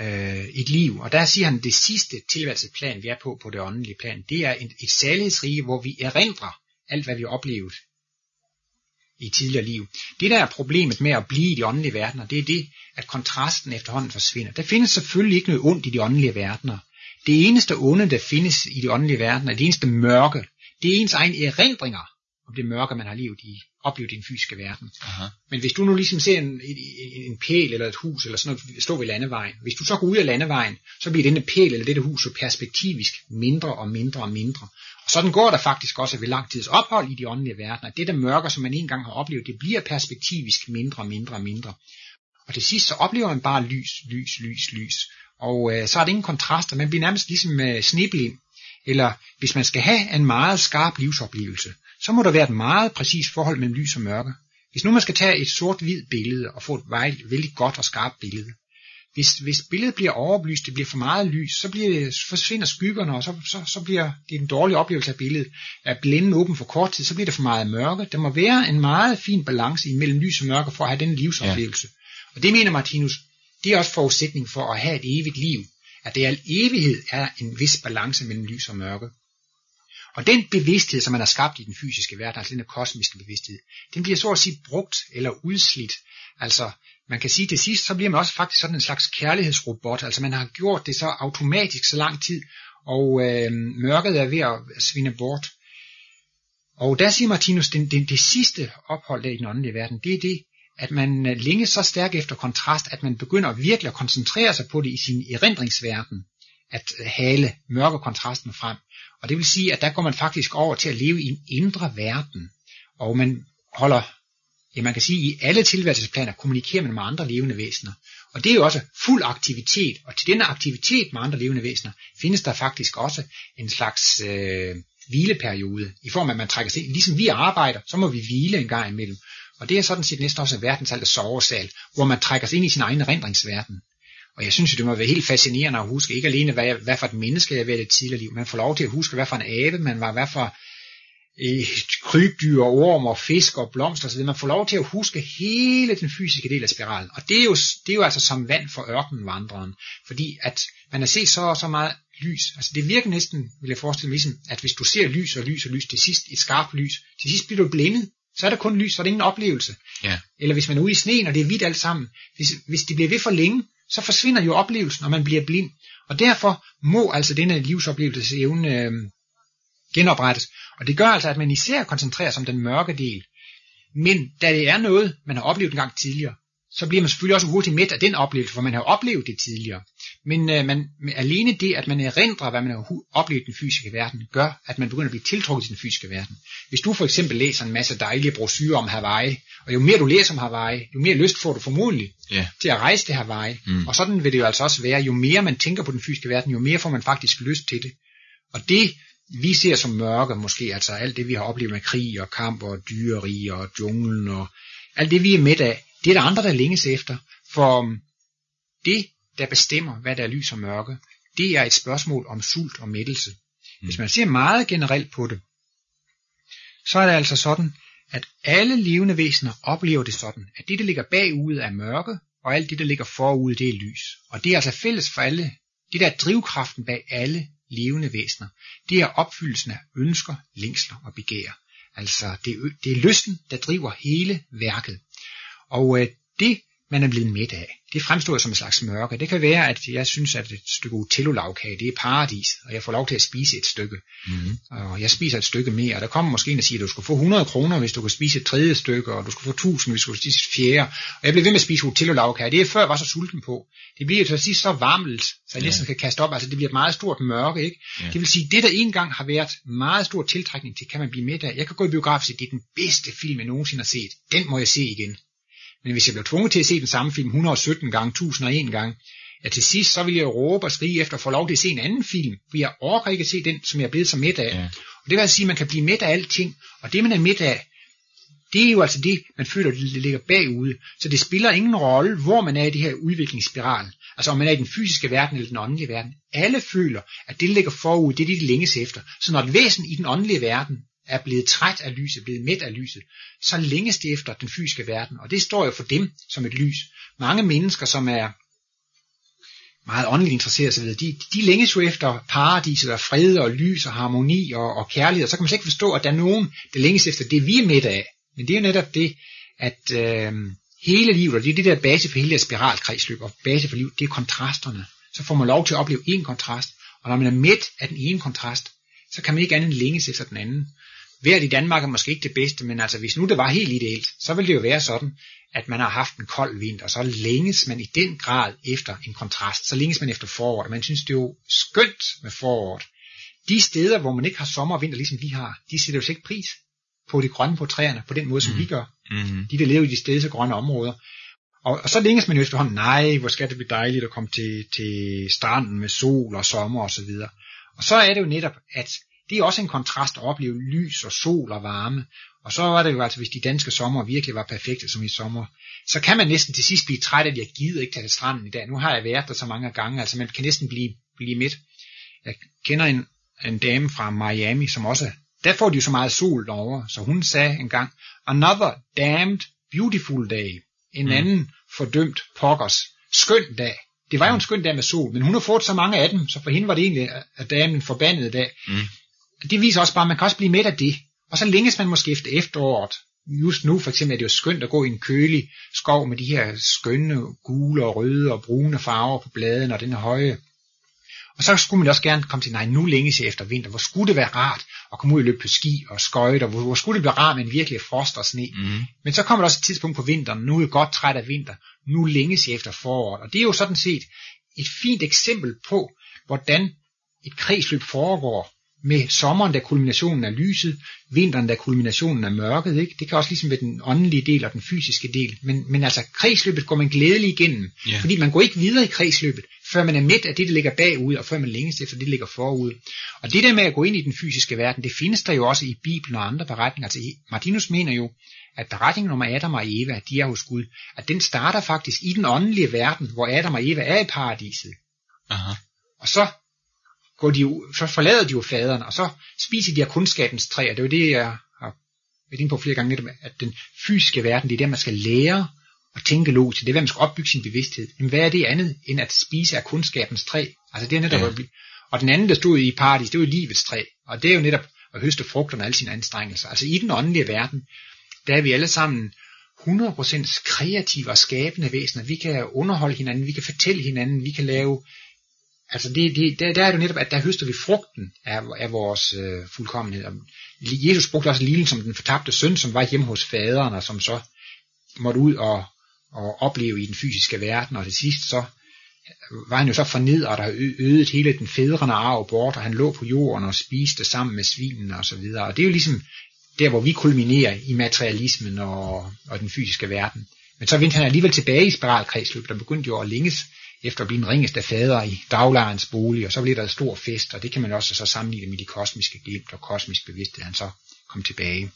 øh, et liv. Og der siger han, at det sidste tilværelsesplan, vi er på på det åndelige plan, det er et, et særlighedsrige, hvor vi erindrer alt, hvad vi har oplevet i tidligere liv. Det der er problemet med at blive i de åndelige verdener, det er det, at kontrasten efterhånden forsvinder. Der findes selvfølgelig ikke noget ondt i de åndelige verdener. Det eneste onde, der findes i de åndelige verdener, det eneste mørke, det er ens egen erindringer om det mørke, man har levet i, oplevet i den fysiske verden. Aha. Men hvis du nu ligesom ser en, en, en pæl eller et hus eller sådan noget stå ved landevejen, hvis du så går ud af landevejen, så bliver denne pæl eller dette hus jo perspektivisk mindre og mindre og mindre. Sådan går der faktisk også ved lang tids ophold i de åndelige verdener. Det der mørke, som man engang har oplevet, det bliver perspektivisk mindre og mindre og mindre. Og til sidst så oplever man bare lys, lys, lys, lys. Og øh, så er det ingen kontraster. Man bliver nærmest ligesom øh, sneblind. Eller hvis man skal have en meget skarp livsoplevelse, så må der være et meget præcist forhold mellem lys og mørke. Hvis nu man skal tage et sort-hvid billede og få et vældig godt og skarpt billede, hvis, hvis billedet bliver overbelyst, det bliver for meget lys, så bliver det, forsvinder skyggerne, og så, så, så bliver det en dårlig oplevelse af billedet. Er blænden åben for kort tid, så bliver det for meget mørke. Der må være en meget fin balance imellem lys og mørke for at have den livsoplevelse. Ja. Og det mener Martinus, det er også forudsætning for at have et evigt liv. At det al evighed er en vis balance mellem lys og mørke. Og den bevidsthed, som man har skabt i den fysiske verden, altså den kosmiske bevidsthed, den bliver så at sige brugt eller udslidt. Altså, man kan sige til sidst, så bliver man også faktisk sådan en slags kærlighedsrobot. Altså, man har gjort det så automatisk så lang tid, og øh, mørket er ved at svinde bort. Og der siger Martinus, den, det, det sidste ophold der i den åndelige verden, det er det, at man øh, længe så stærkt efter kontrast, at man begynder virkelig at koncentrere sig på det i sin erindringsverden, at øh, hale mørke kontrasten frem. Og det vil sige, at der går man faktisk over til at leve i en indre verden, og man holder, ja man kan sige, i alle tilværelsesplaner kommunikerer man med andre levende væsener. Og det er jo også fuld aktivitet, og til denne aktivitet med andre levende væsener findes der faktisk også en slags øh, hvileperiode, i form af, at man trækker sig ind. Ligesom vi arbejder, så må vi hvile en gang imellem. Og det er sådan set næsten også verdens sovesal, hvor man trækker sig ind i sin egen erindringsverden. Og jeg synes det må være helt fascinerende at huske, ikke alene hvad, hvad for et menneske jeg været i et tidligere liv, man får lov til at huske, hvad for en abe man var, hvad for et krybdyr, orm og fisk og blomster osv. Man får lov til at huske hele den fysiske del af spiralen. Og det er jo, det er jo altså som vand for ørkenvandreren. Fordi at man har set så så meget lys. Altså det virker næsten, vil jeg forestille mig, ligesom, at hvis du ser lys og lys og lys til sidst, et skarpt lys, til sidst bliver du blindet. Så er der kun lys, så er det ingen oplevelse. Ja. Eller hvis man er ude i sneen, og det er hvidt alt sammen. Hvis, hvis det bliver ved for længe, så forsvinder jo oplevelsen, når man bliver blind. Og derfor må altså denne livsoplevelsesevne øh, genoprettes. Og det gør altså, at man især koncentrerer sig om den mørke del. Men da det er noget, man har oplevet en gang tidligere, så bliver man selvfølgelig også hurtigt midt af den oplevelse, for man har oplevet det tidligere. Men øh, man, alene det, at man erindrer, hvad man har oplevet i den fysiske verden, gør, at man begynder at blive tiltrukket til den fysiske verden. Hvis du for eksempel læser en masse dejlige brochurer om Hawaii, og jo mere du læser om Hawaii, jo mere lyst får du formodentlig Ja. til at rejse til Hawaii. Mm. Og sådan vil det jo altså også være, jo mere man tænker på den fysiske verden, jo mere får man faktisk lyst til det. Og det, vi ser som mørke måske, altså alt det, vi har oplevet med krig og kamp og dyreri og junglen og alt det, vi er midt af, det er der andre, der længes efter. For um, det, der bestemmer, hvad der er lys og mørke, det er et spørgsmål om sult og mættelse. Hvis man ser meget generelt på det, så er det altså sådan, at alle levende væsener oplever det sådan, at det, der ligger bagud er mørke, og alt det, der ligger forud, det er lys. Og det er altså fælles for alle. Det der er drivkraften bag alle levende væsener, det er opfyldelsen af ønsker, længsler og begær. Altså det, er- det er lysten, der driver hele værket. Og øh, det, man er blevet midt af, det fremstår som en slags mørke. Det kan være, at jeg synes, at et stykke utello-lavkage, det er paradis, og jeg får lov til at spise et stykke. Mm. Og jeg spiser et stykke mere, og der kommer måske en og siger, at du skal få 100 kroner, hvis du kan spise et tredje stykke, og du skal få 1000, hvis du kan spise et fjerde. Og jeg bliver ved med at spise utello-lavkage. Det er før, jeg var så sulten på. Det bliver til sidst så varmt, så jeg Ja. næsten kan kaste op. Altså det bliver et meget stort mørke, ikke? Ja. Det vil sige, det der engang har været meget stor tiltrækning til, kan man blive midt af. Jeg kan gå i biograf og sige, det er den bedste film, jeg nogensinde har set. Den må jeg se igen. Men hvis jeg blev tvunget til at se den samme film 117 gange, 1001 gange, ja til sidst så vil jeg råbe og skrige efter at få lov til at se en anden film, for jeg orker ikke at se den, som jeg er blevet så midt af. Ja. Og det vil altså sige, at man kan blive midt af alting, og det man er midt af, det er jo altså det, man føler, det ligger bagude. Så det spiller ingen rolle, hvor man er i det her udviklingsspiral. Altså om man er i den fysiske verden eller den åndelige verden. Alle føler, at det ligger forud, det er det, de længes efter. Så når et væsen i den åndelige verden er blevet træt af lyset, blevet mæt af lyset, så længes det efter den fysiske verden. Og det står jo for dem som et lys. Mange mennesker, som er meget åndeligt interesseret osv., de, de længes jo efter paradiset og fred og lys og harmoni og, og kærlighed, og så kan man slet ikke forstå, at der er nogen, der længes efter det, vi er midt af. Men det er jo netop det, at øh, hele livet, og det er det der base for hele det spiralkredsløb, og base for livet, det er kontrasterne. Så får man lov til at opleve en kontrast, og når man er midt af den ene kontrast, så kan man ikke andet end længes efter den anden. Vejret i Danmark er måske ikke det bedste, men altså hvis nu det var helt ideelt, så ville det jo være sådan, at man har haft en kold vinter, så længes man i den grad efter en kontrast, så længes man efter foråret, og man synes det er jo skønt med foråret. De steder, hvor man ikke har sommer og vinter, ligesom vi har, de sætter jo ikke pris på det grønne på træerne, på den måde, som mm. vi gør. Mm. De, der lever i de steder grønne områder. Og, og så længes man jo efterhånden, nej, hvor skal det blive dejligt at komme til, til stranden med sol og sommer og så videre. Og så er det jo netop, at det er også en kontrast at opleve lys og sol og varme. Og så var det jo altså, hvis de danske sommer virkelig var perfekte som i sommer, så kan man næsten til sidst blive træt af, at jeg gider ikke tage til stranden i dag. Nu har jeg været der så mange gange, altså man kan næsten blive, blive midt. Jeg kender en, en dame fra Miami, som også, der får de jo så meget sol derovre, så hun sagde engang, another damned beautiful day. En mm. anden fordømt pokkers skøn dag. Det var jo en skøn dag med sol, men hun har fået så mange af dem, så for hende var det egentlig at damen en forbandet dag. Mm. Det viser også bare, at man kan også blive med af det. Og så længes man måske efter efteråret. Just nu for eksempel er det jo skønt at gå i en kølig skov med de her skønne gule og røde og brune farver på bladene og den høje. Og så skulle man også gerne komme til, nej, nu længes jeg efter vinter. Hvor skulle det være rart at komme ud og løbe på ski og skøjte, og hvor, hvor skulle det blive rart med en virkelig frost og sne. Mm. Men så kommer der også et tidspunkt på vinteren, nu er jeg godt træt af vinter, nu længes jeg efter foråret. Og det er jo sådan set et fint eksempel på, hvordan et kredsløb foregår med sommeren, der er kulminationen af lyset, vinteren, der er kulminationen af mørket. Ikke? Det kan også ligesom være den åndelige del og den fysiske del. Men, men altså, kredsløbet går man glædelig igennem, yeah. fordi man går ikke videre i kredsløbet, før man er midt af det, der ligger bagud, og før man længes efter det, der ligger forud. Og det der med at gå ind i den fysiske verden, det findes der jo også i Bibelen og andre beretninger. Altså, Martinus mener jo, at beretningen om Adam og Eva, de er hos Gud, at den starter faktisk i den åndelige verden, hvor Adam og Eva er i paradiset. Aha. Og så går de jo, så forlader de jo faderen, og så spiser de af kundskabens træ, og det er jo det, jeg har været inde på flere gange, at den fysiske verden, det er der, man skal lære at tænke logisk, det er der, man skal opbygge sin bevidsthed. Men hvad er det andet, end at spise af kundskabens træ? Altså det er netop, ja. og den anden, der stod i paradis, det var livets træ, og det er jo netop at høste frugterne af alle sine anstrengelser. Altså i den åndelige verden, der er vi alle sammen 100% kreative og skabende væsener. Vi kan underholde hinanden, vi kan fortælle hinanden, vi kan lave Altså det, det, der, der er det netop, at der høster vi frugten af, af vores øh, fuldkommenhed. Jesus brugte også lignelsen som den fortabte søn, som var hjemme hos faderen, og som så måtte ud og, og opleve i den fysiske verden, og til sidst så var han jo så fornedret og øget hele den fædrende arv bort, og han lå på jorden og spiste sammen med svinen og så videre. Og det er jo ligesom der, hvor vi kulminerer i materialismen og, og den fysiske verden. Men så vendte han alligevel tilbage i spiralkredsløbet, der begyndte jo at længes efter at blive den ringeste fader i daglejrens bolig, og så blev der en stor fest, og det kan man også så sammenligne med de kosmiske glimt og kosmisk bevidsthed, han så kom tilbage.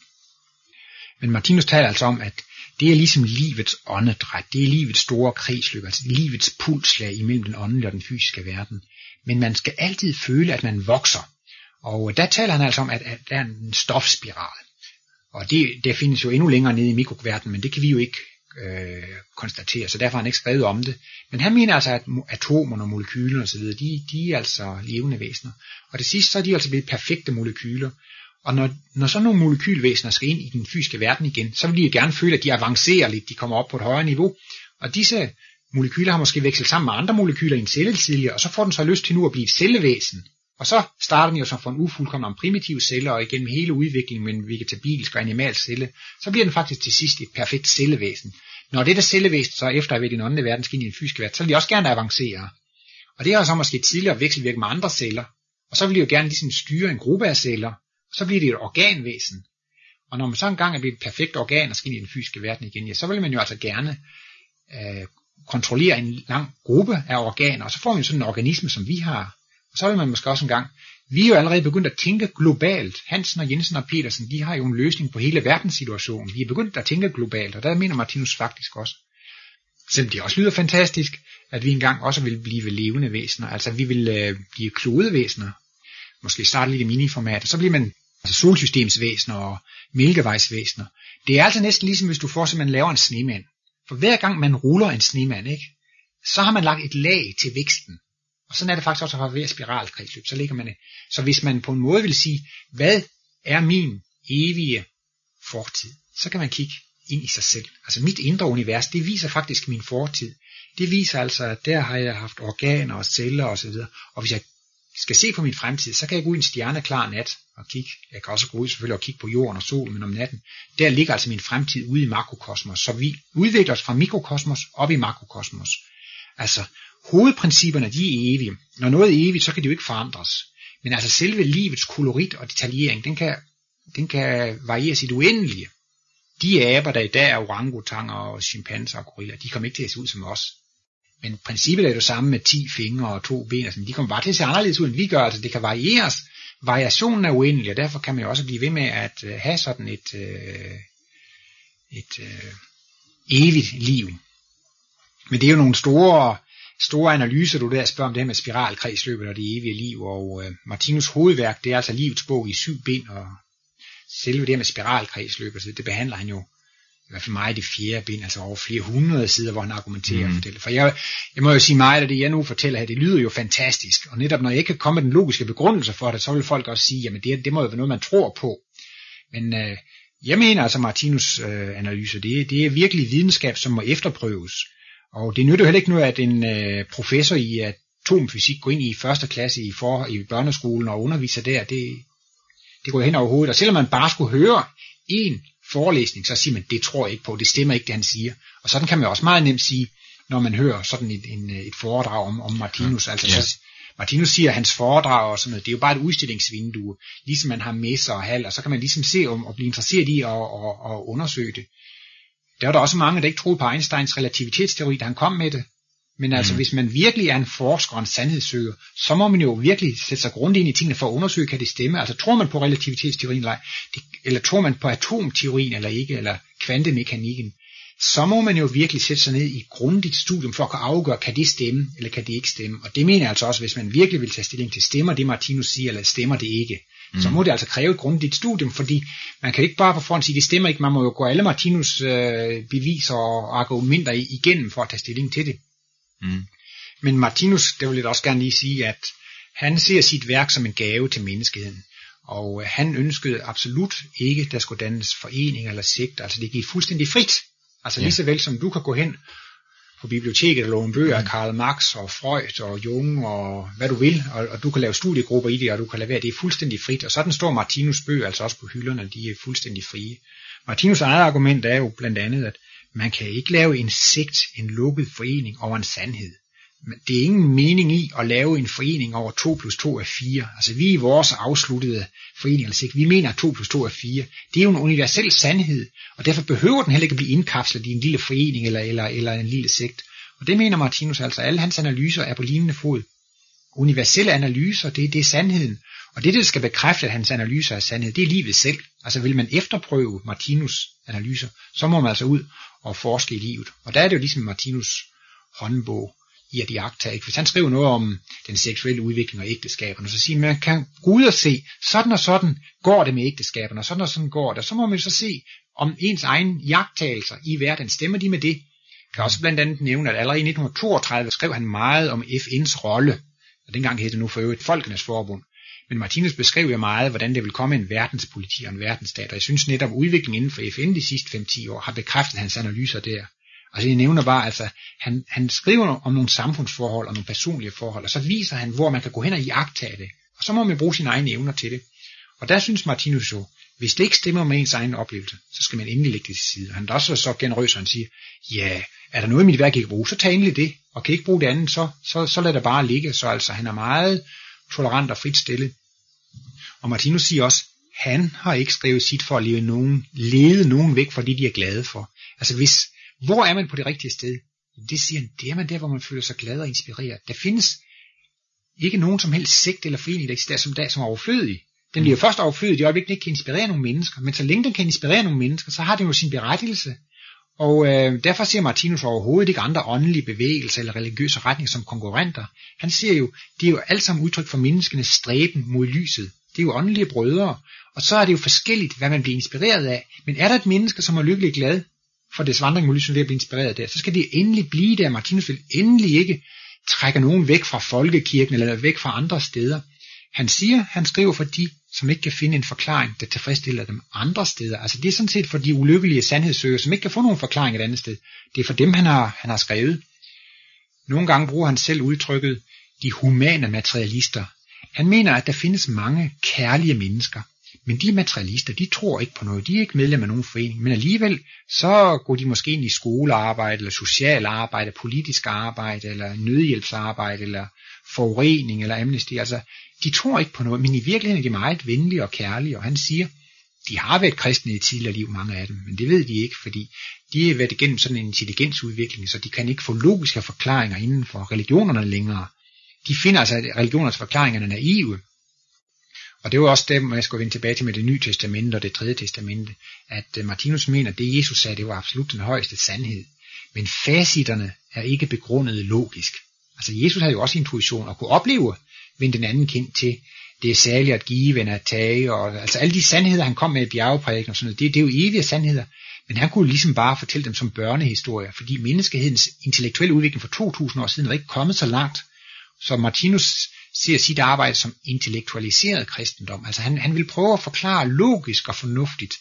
Men Martinus taler altså om, at det er ligesom livets åndedræt, det er livets store kredsløb, altså livets pulslag imellem den åndelige og den fysiske verden. Men man skal altid føle, at man vokser. Og der taler han altså om, at, at der er en stofspiral. Og det, det findes jo endnu længere nede i mikroverdenen, men det kan vi jo ikke øh, konstatere, så derfor har han ikke skrevet om det. Men han mener altså, at atomerne og molekylerne osv., de, de er altså levende væsener. Og det sidste, så er de altså blevet perfekte molekyler. Og når, når sådan nogle molekylvæsener skal ind i den fysiske verden igen, så vil de gerne føle, at de avancerer lidt, de kommer op på et højere niveau. Og disse molekyler har måske vekslet sammen med andre molekyler i en celle tidligere, og så får den så lyst til nu at blive et cellevæsen. Og så starter den jo som for en ufuldkommen primitiv celle, og igennem hele udviklingen med en vegetabilsk og animalsk celle, så bliver den faktisk til sidst et perfekt cellevæsen. Når det der cellevæsen så efter at have den åndelige verden skal ind i en fysisk verden, så vil de også gerne avancere. Og det har så måske tidligere vekselvirket med andre celler, og så vil de jo gerne ligesom styre en gruppe af celler, og så bliver det et organvæsen. Og når man så engang er blevet et perfekt organ og skal ind i den fysiske verden igen, ja, så vil man jo altså gerne øh, kontrollere en lang gruppe af organer, og så får man sådan en organisme, som vi har. Og så vil man måske også engang Vi er jo allerede begyndt at tænke globalt. Hansen og Jensen og Petersen, de har jo en løsning på hele verdenssituationen. Vi er begyndt at tænke globalt, og der mener Martinus faktisk også. Selvom det også lyder fantastisk, at vi engang også vil blive levende væsener. Altså vi vil øh, blive klodevæsener. Måske starte lidt i miniformat, og så bliver man altså solsystemsvæsener og mælkevejsvæsener. Det er altså næsten ligesom hvis du får man laver en snemand. For hver gang man ruller en snemand, ikke, så har man lagt et lag til væksten. Og sådan er det faktisk også at være spiralkredsløb. Så ligger man Så hvis man på en måde vil sige, hvad er min evige fortid, så kan man kigge ind i sig selv. Altså mit indre univers, det viser faktisk min fortid. Det viser altså, at der har jeg haft organer og celler osv. Og, og hvis jeg skal se på min fremtid, så kan jeg gå ud i en stjerneklar nat og kigge. Jeg kan også gå ud selvfølgelig og kigge på jorden og solen, men om natten, der ligger altså min fremtid ude i makrokosmos. Så vi udvikler os fra mikrokosmos op i makrokosmos. Altså, hovedprincipperne, de er evige. Når noget er evigt, så kan det jo ikke forandres. Men altså selve livets kolorit og detaljering, den kan, den kan varieres i det uendelige. De aber, der i dag er orangutanger og chimpanser og gorilla, de kommer ikke til at se ud som os. Men princippet er jo samme med 10 fingre og to ben, altså, de kommer bare til at se anderledes ud, end vi gør, altså det kan varieres. Variationen er uendelig, og derfor kan man jo også blive ved med at øh, have sådan et, øh, et, et uh, evigt liv. Men det er jo nogle store, store analyser, du der spørger om det her med spiralkredsløbet og det evige liv, og uh, Martinus hovedværk, det er altså livets bog i syv bind, og selve det her med spiralkredsløbet, det behandler han jo i hvert fald meget det fjerde bind, altså over flere hundrede sider, hvor han argumenterer mm. for det. For jeg, jeg må jo sige meget af det, jeg nu fortæller her, det lyder jo fantastisk. Og netop når jeg ikke kan komme med den logiske begrundelse for det, så vil folk også sige, jamen det, det må jo være noget, man tror på. Men øh, jeg mener altså, Martinus øh, analyse, det, det er virkelig videnskab, som må efterprøves. Og det nytter jo heller ikke noget, at en øh, professor i atomfysik går ind i første klasse i, for, i børneskolen og underviser der. Det, det går hen over hovedet. Og selvom man bare skulle høre en forelæsning, så siger man, det tror jeg ikke på, det stemmer ikke, det han siger. Og sådan kan man også meget nemt sige, når man hører sådan et, en, et foredrag om, om Martinus. Altså, ja. så, Martinus siger, at hans foredrag og sådan noget, det er jo bare et udstillingsvindue, ligesom man har messer og hal, og så kan man ligesom se om og blive interesseret i at og, og undersøge det. Der var der også mange, der ikke troede på Einsteins relativitetsteori, da han kom med det. Men altså, mm. hvis man virkelig er en forsker og en sandhedssøger, så må man jo virkelig sætte sig grundigt ind i tingene for at undersøge, kan det stemme. Altså, tror man på relativitetsteorien eller ej, eller tror man på atomteorien eller ikke, eller kvantemekanikken, så må man jo virkelig sætte sig ned i grundigt studium for at kunne afgøre, kan det stemme, eller kan det ikke stemme. Og det mener jeg altså også, hvis man virkelig vil tage stilling til, stemmer det Martinus siger, eller stemmer det ikke. Mm. Så må det altså kræve et grundigt studium, fordi man kan ikke bare på forhånd sige, det stemmer ikke, man må jo gå alle Martinus øh, beviser og argumenter igennem for at tage stilling til det. Mm. Men Martinus, det vil jeg også gerne lige sige, at han ser sit værk som en gave til menneskeheden. Og øh, han ønskede absolut ikke, at der skulle dannes foreninger eller sigt. Altså det gik fuldstændig frit. Altså ja. lige så vel som du kan gå hen på biblioteket og låne bøger af mm. Karl Marx og Freud og Jung og hvad du vil, og, og du kan lave studiegrupper i det, og du kan lade være, det er fuldstændig frit. Og sådan står Martinus bøger altså også på hylderne, de er fuldstændig frie. Martinus eget argument er jo blandt andet, at man kan ikke lave en sigt, en lukket forening over en sandhed. Det er ingen mening i at lave en forening over 2 plus 2 er 4. Altså vi i vores afsluttede forening, altså, vi mener at 2 plus 2 er 4. Det er jo en universel sandhed, og derfor behøver den heller ikke at blive indkapslet i en lille forening eller, eller, eller en lille sigt. Og det mener Martinus altså, alle hans analyser er på lignende fod. Universelle analyser, det, det er sandheden. Og det, der skal bekræfte, at hans analyser er sandhed, det er livet selv. Altså vil man efterprøve Martinus analyser, så må man altså ud og forske i livet. Og der er det jo ligesom Martinus håndbog i at iagtage. Hvis han skriver noget om den seksuelle udvikling og ægteskaberne, så siger man, man kan gå ud og se, sådan og sådan går det med ægteskaberne, og sådan og sådan går det. Så må man så se, om ens egen jagttagelser i verden, stemmer de med det? Jeg kan også blandt andet nævne, at allerede i 1932 skrev han meget om FN's rolle, og dengang hed det nu for øvrigt Folkenes Forbund. Men Martinus beskrev jo meget, hvordan det vil komme en verdenspoliti og en verdensstat, og jeg synes netop udviklingen inden for FN de sidste 5-10 år har bekræftet hans analyser der. Altså jeg nævner bare, altså han, han skriver om nogle samfundsforhold og nogle personlige forhold, og så viser han, hvor man kan gå hen og iagtage det. Og så må man bruge sine egne evner til det. Og der synes Martinus jo, hvis det ikke stemmer med ens egen oplevelse, så skal man endelig lægge det til side. Han er også så generøs, og han siger, ja, er der noget i mit værk, jeg kan bruge, så tag endelig det. Og kan ikke bruge det andet, så, så, så lad det bare ligge. Så altså, han er meget tolerant og frit stille. Og Martinus siger også, han har ikke skrevet sit for at lede nogen, lede nogen væk fra det, de er glade for. Altså hvis, hvor er man på det rigtige sted? Det siger han, det er man der, hvor man føler sig glad og inspireret. Der findes ikke nogen som helst sigt eller forening, der eksisterer som dag som overflødig. Den bliver først overflødig i øjeblikket, den ikke kan inspirere nogle mennesker, men så længe den kan inspirere nogle mennesker, så har den jo sin berettigelse. Og øh, derfor ser Martinus overhovedet ikke andre åndelige bevægelser eller religiøse retninger som konkurrenter. Han siger jo, det er jo alt sammen udtryk for menneskenes stræben mod lyset. Det er jo åndelige brødre. Og så er det jo forskelligt, hvad man bliver inspireret af. Men er der et menneske, som er lykkelig glad for deres vandring mod lyset ligesom ved at blive inspireret der, så skal det endelig blive der. Martinus vil endelig ikke trække nogen væk fra folkekirken eller væk fra andre steder. Han siger, han skriver for de, som ikke kan finde en forklaring, der tilfredsstiller dem andre steder. Altså det er sådan set for de ulykkelige sandhedssøgere, som ikke kan få nogen forklaring et andet sted. Det er for dem, han har, han har skrevet. Nogle gange bruger han selv udtrykket de humane materialister. Han mener, at der findes mange kærlige mennesker, men de materialister, de tror ikke på noget. De er ikke medlem af nogen forening, men alligevel så går de måske ind i skolearbejde, eller social arbejde, politisk arbejde, eller nødhjælpsarbejde, eller forurening, eller amnesty. Altså, de tror ikke på noget, men i virkeligheden er de meget venlige og kærlige, og han siger, de har været kristne i tidligere liv, mange af dem, men det ved de ikke, fordi de har været igennem sådan en intelligensudvikling, så de kan ikke få logiske forklaringer inden for religionerne længere. De finder altså, at religionernes forklaringer er naive, og det var også det, man skulle vende tilbage til med det nye testamente og det tredje testamente, at øh, Martinus mener, at det Jesus sagde, det var absolut den højeste sandhed. Men faciterne er ikke begrundet logisk. Altså Jesus havde jo også intuition og kunne opleve, men den anden kind til, det er særligt at give end at tage, og altså alle de sandheder, han kom med i bjergeprædiken og sådan noget, det, det er jo evige sandheder. Men han kunne ligesom bare fortælle dem som børnehistorier, fordi menneskehedens intellektuelle udvikling for 2000 år siden var ikke kommet så langt. Så Martinus ser sit arbejde som intellektualiseret kristendom. Altså han, han vil prøve at forklare logisk og fornuftigt,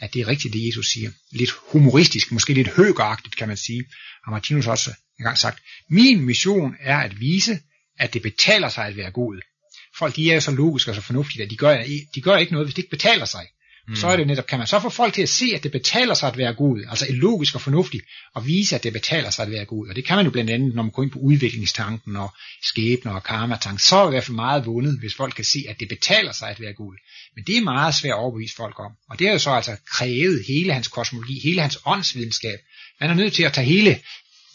at det er rigtigt, det Jesus siger. Lidt humoristisk, måske lidt høgeragtigt, kan man sige. Har Martinus også engang sagt, min mission er at vise, at det betaler sig at være god. Folk de er jo så logiske og så fornuftige, at de gør, de gør ikke noget, hvis det ikke betaler sig. Mm. Så er det netop, kan man så få folk til at se, at det betaler sig at være god, altså et logisk og fornuftigt, og vise, at det betaler sig at være god. Og det kan man jo blandt andet, når man går ind på udviklingstanken og skæbner og karmatanken, så er det i hvert fald meget vundet, hvis folk kan se, at det betaler sig at være god. Men det er meget svært at overbevise folk om. Og det er jo så altså krævet hele hans kosmologi, hele hans åndsvidenskab. Man er nødt til at tage hele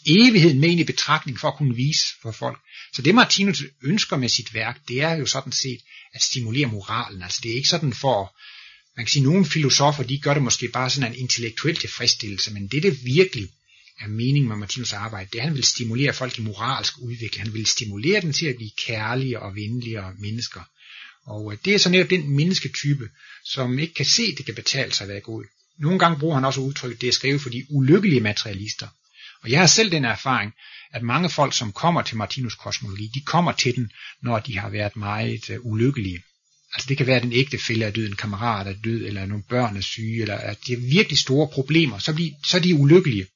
evigheden med ind i betragtning for at kunne vise for folk. Så det Martinus ønsker med sit værk, det er jo sådan set at stimulere moralen. Altså det er ikke sådan for man kan sige, at nogle filosofer, de gør det måske bare sådan en intellektuel tilfredsstillelse, men det, det virkelig er meningen med Martinus arbejde, det er, at han vil stimulere folk i moralsk udvikling. Han vil stimulere dem til at blive kærlige og venligere mennesker. Og øh, det er så netop den mennesketype, som ikke kan se, at det kan betale sig at være god. Nogle gange bruger han også udtrykket, det er skrevet for de ulykkelige materialister. Og jeg har selv den erfaring, at mange folk, som kommer til Martinus kosmologi, de kommer til den, når de har været meget øh, ulykkelige. Altså det kan være, at en ægtefælle er død, en kammerat er død, eller nogle børn er syge, eller at de har virkelig store problemer, så, bliver, så er de ulykkelige.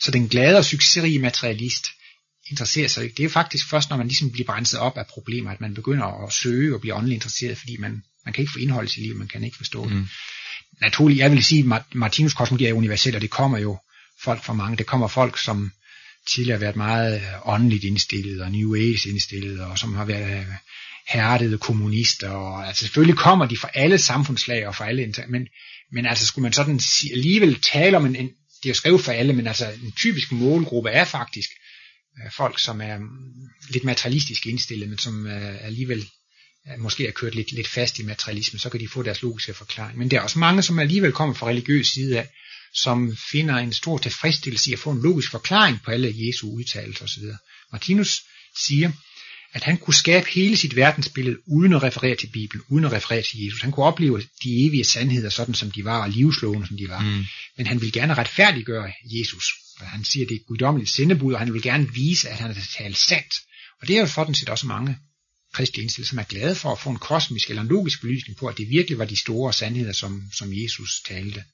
Så den glade og succesrige materialist interesserer sig ikke. Det er jo faktisk først, når man ligesom bliver brændt op af problemer, at man begynder at søge og blive åndeligt interesseret, fordi man, man kan ikke få indhold til livet, man kan ikke forstå det. Mm. Naturligt, jeg vil sige, at Martinus kosmologi er universel, og det kommer jo folk fra mange. Det kommer folk, som tidligere har været meget åndeligt indstillet og New Age indstillet, og som har været hærdede kommunister, og altså selvfølgelig kommer de fra alle samfundslag og fra alle, men, men altså skulle man sådan alligevel tale om en, en det er jo skrevet for alle, men altså en typisk målgruppe er faktisk øh, folk, som er mm, lidt materialistisk indstillet, men som øh, alligevel øh, måske er kørt lidt, lidt fast i materialisme, så kan de få deres logiske forklaring. Men der er også mange, som alligevel kommer fra religiøs side af, som finder en stor tilfredsstillelse i at få en logisk forklaring på alle Jesu udtalelser osv. Martinus siger, at han kunne skabe hele sit verdensbillede uden at referere til Bibelen, uden at referere til Jesus. Han kunne opleve de evige sandheder, sådan som de var, og livslående som de var. Mm. Men han ville gerne retfærdiggøre Jesus. Han siger, at det er et guddommeligt sendebud, og han vil gerne vise, at han har talt sandt. Og det er jo sådan set også mange kristne indstillede, som er glade for at få en kosmisk eller en logisk belysning på, at det virkelig var de store sandheder, som, som Jesus talte.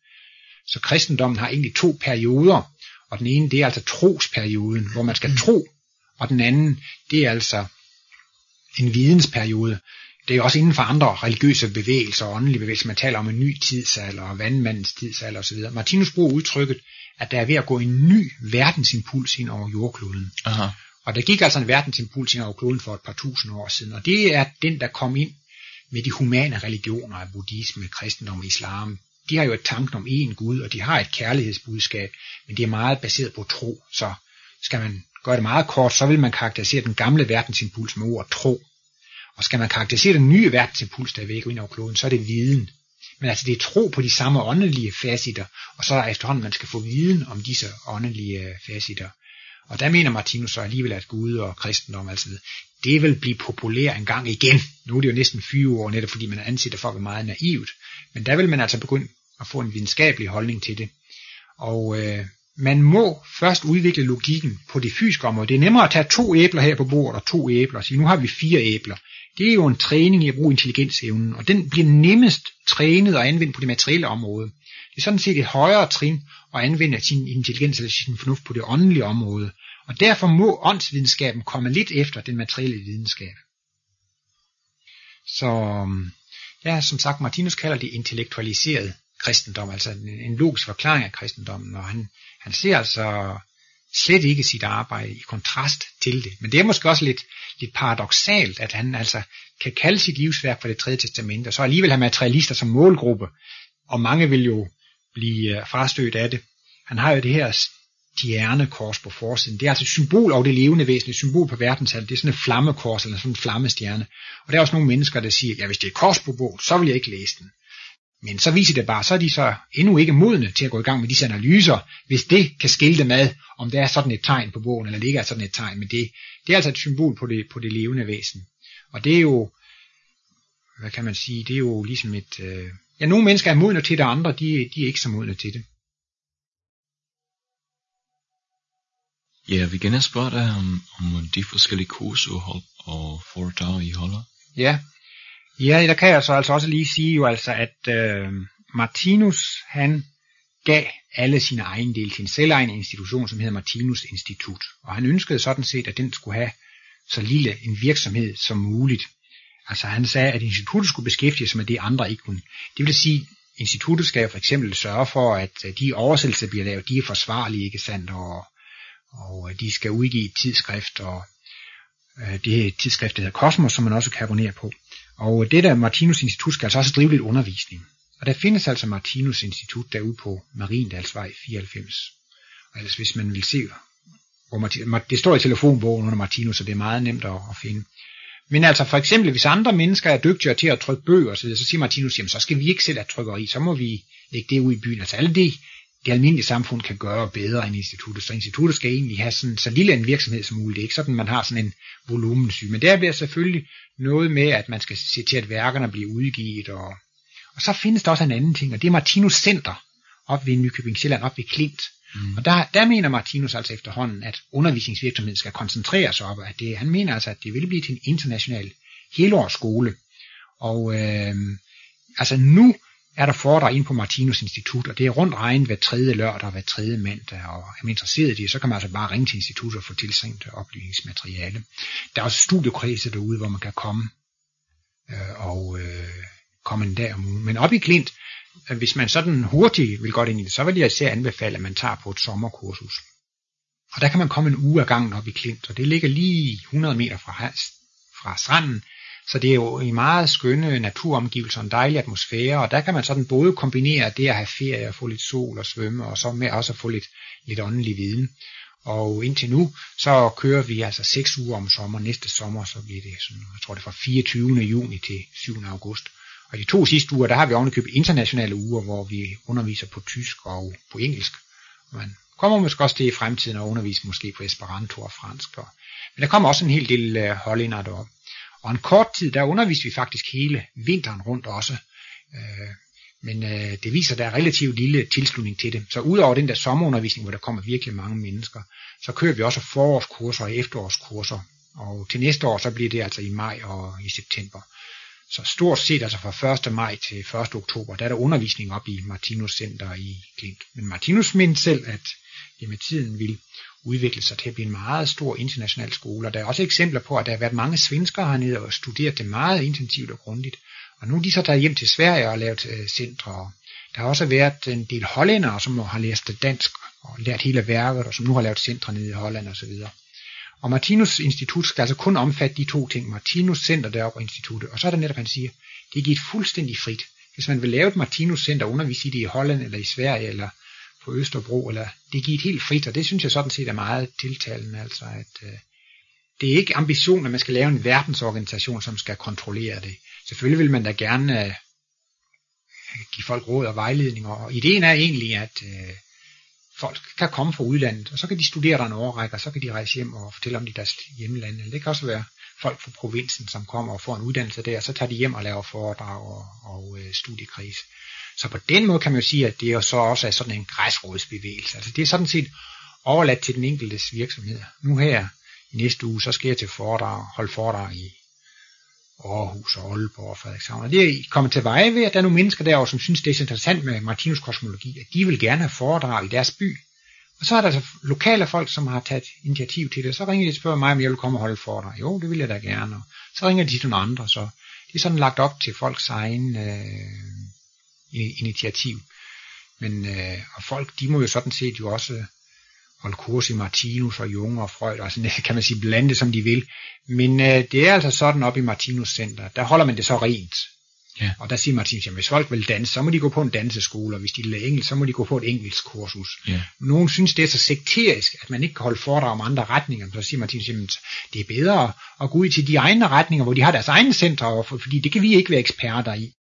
Så kristendommen har egentlig to perioder, og den ene det er altså trosperioden, hvor man skal mm. tro, og den anden det er altså en vidensperiode. Det er også inden for andre religiøse bevægelser og åndelige bevægelser, man taler om en ny tidsalder og vandmandens tidsalder osv. Martinus bruger udtrykket, at der er ved at gå en ny verdensimpuls ind over jordkloden. Aha. Og der gik altså en verdensimpuls ind over kloden for et par tusind år siden, og det er den, der kom ind med de humane religioner af buddhisme, kristendom og islam. De har jo et tanken om én Gud, og de har et kærlighedsbudskab, men det er meget baseret på tro, så skal man gør det meget kort, så vil man karakterisere den gamle verdensimpuls med ordet tro. Og skal man karakterisere den nye verdensimpuls, der er væk ind over kloden, så er det viden. Men altså det er tro på de samme åndelige facitter, og så er der efterhånden, man skal få viden om disse åndelige øh, facitter. Og der mener Martinus så alligevel, at Gud og kristendom altså det vil blive populær en gang igen. Nu er det jo næsten 20 år, netop fordi man anser det for at være meget naivt. Men der vil man altså begynde at få en videnskabelig holdning til det. Og øh, man må først udvikle logikken på det fysiske område. Det er nemmere at tage to æbler her på bordet og to æbler og sige, nu har vi fire æbler. Det er jo en træning i at bruge intelligensevnen, og den bliver nemmest trænet og anvendt på det materielle område. Det er sådan set et højere trin at anvende sin intelligens eller sin fornuft på det åndelige område. Og derfor må åndsvidenskaben komme lidt efter den materielle videnskab. Så øhm, ja, som sagt, Martinus kalder det intellektualiseret kristendom, altså en, en logisk forklaring af kristendommen, og han, han ser altså slet ikke sit arbejde i kontrast til det. Men det er måske også lidt, lidt paradoxalt, at han altså kan kalde sit livsværk for det tredje testament, og så alligevel have materialister som målgruppe, og mange vil jo blive øh, frastødt af det. Han har jo det her stjernekors på forsiden. Det er altså et symbol over det levende væsen, et symbol på verdenshallet. Det er sådan et flammekors, eller sådan en flammestjerne. Og der er også nogle mennesker, der siger, ja hvis det er et kors på bogen, så vil jeg ikke læse den. Men så viser det bare, så er de så endnu ikke modne til at gå i gang med disse analyser, hvis det kan skille dem ad, om der er sådan et tegn på bogen, eller det ikke er sådan et tegn. Men det, det er altså et symbol på det, på det levende væsen. Og det er jo, hvad kan man sige, det er jo ligesom et, øh, ja, nogle mennesker er modne til det, andre, de, de er ikke så modne til det. Ja, vil gerne spørge dig om, om de forskellige kurser og foredrag, I holder. Ja, ja der kan jeg så altså også lige sige jo altså, at øh, Martinus, han gav alle sine ejendele til en selvejende institution, som hedder Martinus Institut. Og han ønskede sådan set, at den skulle have så lille en virksomhed som muligt. Altså han sagde, at instituttet skulle beskæftige sig med det, andre ikke kunne. Det vil sige, instituttet skal for eksempel sørge for, at øh, de oversættelser, der bliver lavet, de er forsvarlige, ikke sandt, og og øh, de skal udgive et tidsskrift, og øh, det tidsskrift, der hedder Kosmos, som man også kan abonnere på. Og det der Martinus Institut skal altså også drive lidt undervisning. Og der findes altså Martinus Institut derude på Mariendalsvej 94. Og ellers hvis man vil se, hvor Martinus, det står i telefonbogen under Martinus, så det er meget nemt at, at finde. Men altså for eksempel, hvis andre mennesker er dygtigere til at trykke bøger, så, så siger Martinus, jamen så skal vi ikke selv have trykkeri, så må vi lægge det ud i byen. Altså alle de det almindelige samfund kan gøre bedre end instituttet. Så instituttet skal egentlig have sådan, så lille en virksomhed som muligt. Det er ikke sådan, man har sådan en volumensyg. Men der bliver selvfølgelig noget med, at man skal se til, at værkerne bliver udgivet. Og, og så findes der også en anden ting, og det er Martinus Center op ved Nykøbing Sjælland, op ved Klint. Mm. Og der, der mener Martinus altså efterhånden, at undervisningsvirksomheden skal koncentrere sig op, at det, han mener altså, at det vil blive til en international helårsskole. Og øh, altså nu er der foredrag ind på Martinus Institut, og det er rundt regnet hver tredje lørdag og hver tredje mandag, og er man interesseret i det, så kan man altså bare ringe til instituttet og få tilsendt øh, oplysningsmateriale. Der er også studiekredse derude, hvor man kan komme øh, og øh, komme en dag om ugen. Men op i Klint, øh, hvis man sådan hurtigt vil godt ind i det, så vil jeg især anbefale, at man tager på et sommerkursus. Og der kan man komme en uge af gangen op i Klint, og det ligger lige 100 meter fra, fra stranden, så det er jo i meget skønne naturomgivelser, en dejlig atmosfære, og der kan man sådan både kombinere det at have ferie og få lidt sol og svømme, og så med også at få lidt, lidt åndelig viden. Og indtil nu, så kører vi altså 6 uger om sommer. Næste sommer, så bliver det sådan, jeg tror det er fra 24. juni til 7. august. Og de to sidste uger, der har vi ovenikøbet internationale uger, hvor vi underviser på tysk og på engelsk. Man kommer måske også til i fremtiden at undervise måske på Esperanto og fransk. Og, men der kommer også en hel del øh, hollænder deroppe. Og en kort tid, der underviste vi faktisk hele vinteren rundt også. Øh, men øh, det viser, at der er relativt lille tilslutning til det. Så udover den der sommerundervisning, hvor der kommer virkelig mange mennesker, så kører vi også forårskurser og efterårskurser. Og til næste år, så bliver det altså i maj og i september. Så stort set altså fra 1. maj til 1. oktober, der er der undervisning op i Martinus Center i Klint. Men Martinus mente selv, at det med tiden vil udviklet sig til at blive en meget stor international skole. Og der er også eksempler på, at der har været mange svenskere hernede og studeret det meget intensivt og grundigt. Og nu er de så taget hjem til Sverige og lavet øh, centre. Der har også været en del hollændere, som har læst dansk og lært hele værket, og som nu har lavet centre nede i Holland osv. Og Martinus Institut skal altså kun omfatte de to ting. Martinus Center deroppe og instituttet. Og så er der netop, han siger, det er givet fuldstændig frit. Hvis man vil lave et Martinus Center og undervise i det i Holland eller i Sverige eller på Østerbro, eller det er helt frit, og det synes jeg sådan set er meget tiltalende, altså at øh, det er ikke ambitionen, at man skal lave en verdensorganisation, som skal kontrollere det. Selvfølgelig vil man da gerne øh, give folk råd og vejledning, og ideen er egentlig, at øh, folk kan komme fra udlandet, og så kan de studere der en overrække, og så kan de rejse hjem og fortælle om de deres hjemlande. Det kan også være folk fra provinsen, som kommer og får en uddannelse der, og så tager de hjem og laver foredrag og, og øh, studiekreds. Så på den måde kan man jo sige, at det er så også er sådan en græsrådsbevægelse. Altså det er sådan set overladt til den enkeltes virksomhed. Nu her i næste uge, så skal jeg til foredrag, holde foredrag i Aarhus og Aalborg og Frederikshavn. Og det er kommet til veje ved, at der er nogle mennesker derovre, som synes, det er så interessant med Martinus kosmologi, at de vil gerne have foredrag i deres by. Og så er der altså lokale folk, som har taget initiativ til det. Så ringer de og spørger mig, om jeg vil komme og holde foredrag. Jo, det vil jeg da gerne. Og så ringer de til nogle andre. Så det er sådan lagt op til folks egen øh, initiativ. Men øh, og folk, de må jo sådan set jo også holde kurs i Martinus og Jung og Freud, og sådan kan man sige blande det som de vil. Men øh, det er altså sådan op i Martinus Center, der holder man det så rent. Ja. Og der siger Martinus, at hvis folk vil danse, så må de gå på en danseskole, og hvis de vil engelsk, så må de gå på et engelsk kursus. Ja. Nogen synes, det er så sekterisk, at man ikke kan holde foredrag om andre retninger. Så siger Martinus, at det er bedre at gå ud til de egne retninger, hvor de har deres egne centre, fordi det kan vi ikke være eksperter i.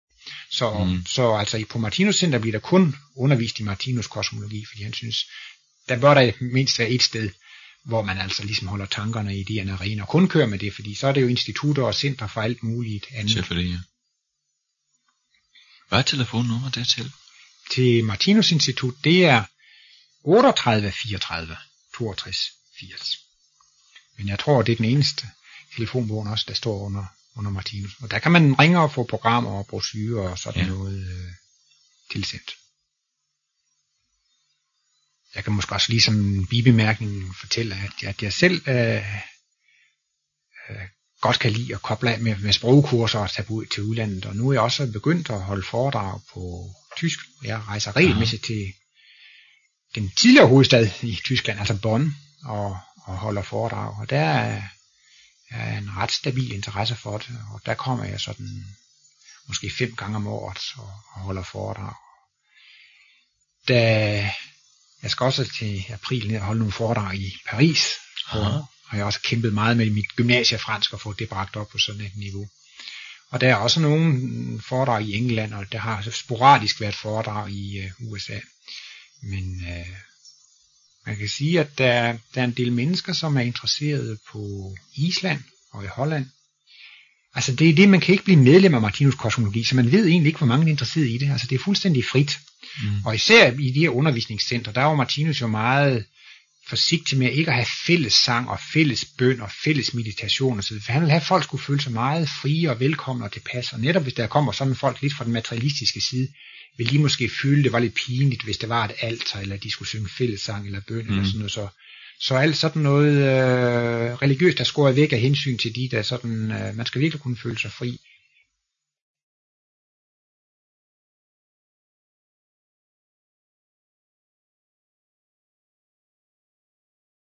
Så, mm. så altså på Martinus Center bliver der kun undervist i Martinus kosmologi, fordi han synes, der bør der mindst være et sted, hvor man altså ligesom holder tankerne i de her arena og kun kører med det, fordi så er det jo institutter og center for alt muligt andet. Selvfølgelig, ja. Hvad er telefonnummer dertil? Til Martinus Institut, det er 38 34 62 80. Men jeg tror, det er den eneste telefonbogen også, der står under, under Martinus. Og der kan man ringe og få programmer og brochurer og sådan ja. noget øh, tilsendt. Jeg kan måske også lige som en bibemærkning fortælle, at, at jeg selv øh, øh, godt kan lide at koble af med, med sprogkurser og tage ud til udlandet. Og nu er jeg også begyndt at holde foredrag på tysk. Jeg rejser regelmæssigt til den tidligere hovedstad i Tyskland, altså Bonn, og, og holder foredrag. Og der er, en ret stabil interesse for det, og der kommer jeg sådan måske fem gange om året og, og holder foredrag. Da jeg skal også til april ned og holde nogle foredrag i Paris, hvor har jeg også kæmpet meget med mit gymnasiefransk og få det bragt op på sådan et niveau. Og der er også nogle foredrag i England, og der har sporadisk været foredrag i uh, USA. Men uh, man kan sige, at der, der er en del mennesker, som er interesserede på Island og i Holland. Altså det er det, man kan ikke blive medlem af Martinus kosmologi, så man ved egentlig ikke, hvor mange er interesseret i det. Altså det er fuldstændig frit. Mm. Og især i de her undervisningscenter, der var Martinus jo meget forsigtig med ikke at have fælles sang og fælles bøn og fælles meditation osv. For han ville have, at folk skulle føle sig meget frie og velkomne og tilpas. Og netop hvis der kommer sådan folk lidt fra den materialistiske side, vil de måske føle, det var lidt pinligt, hvis det var et alter, eller de skulle synge fælles sang eller bøn mm. eller sådan noget. Så, så alt sådan noget øh, religiøst, der skåret væk af hensyn til de, der sådan, øh, man skal virkelig kunne føle sig fri.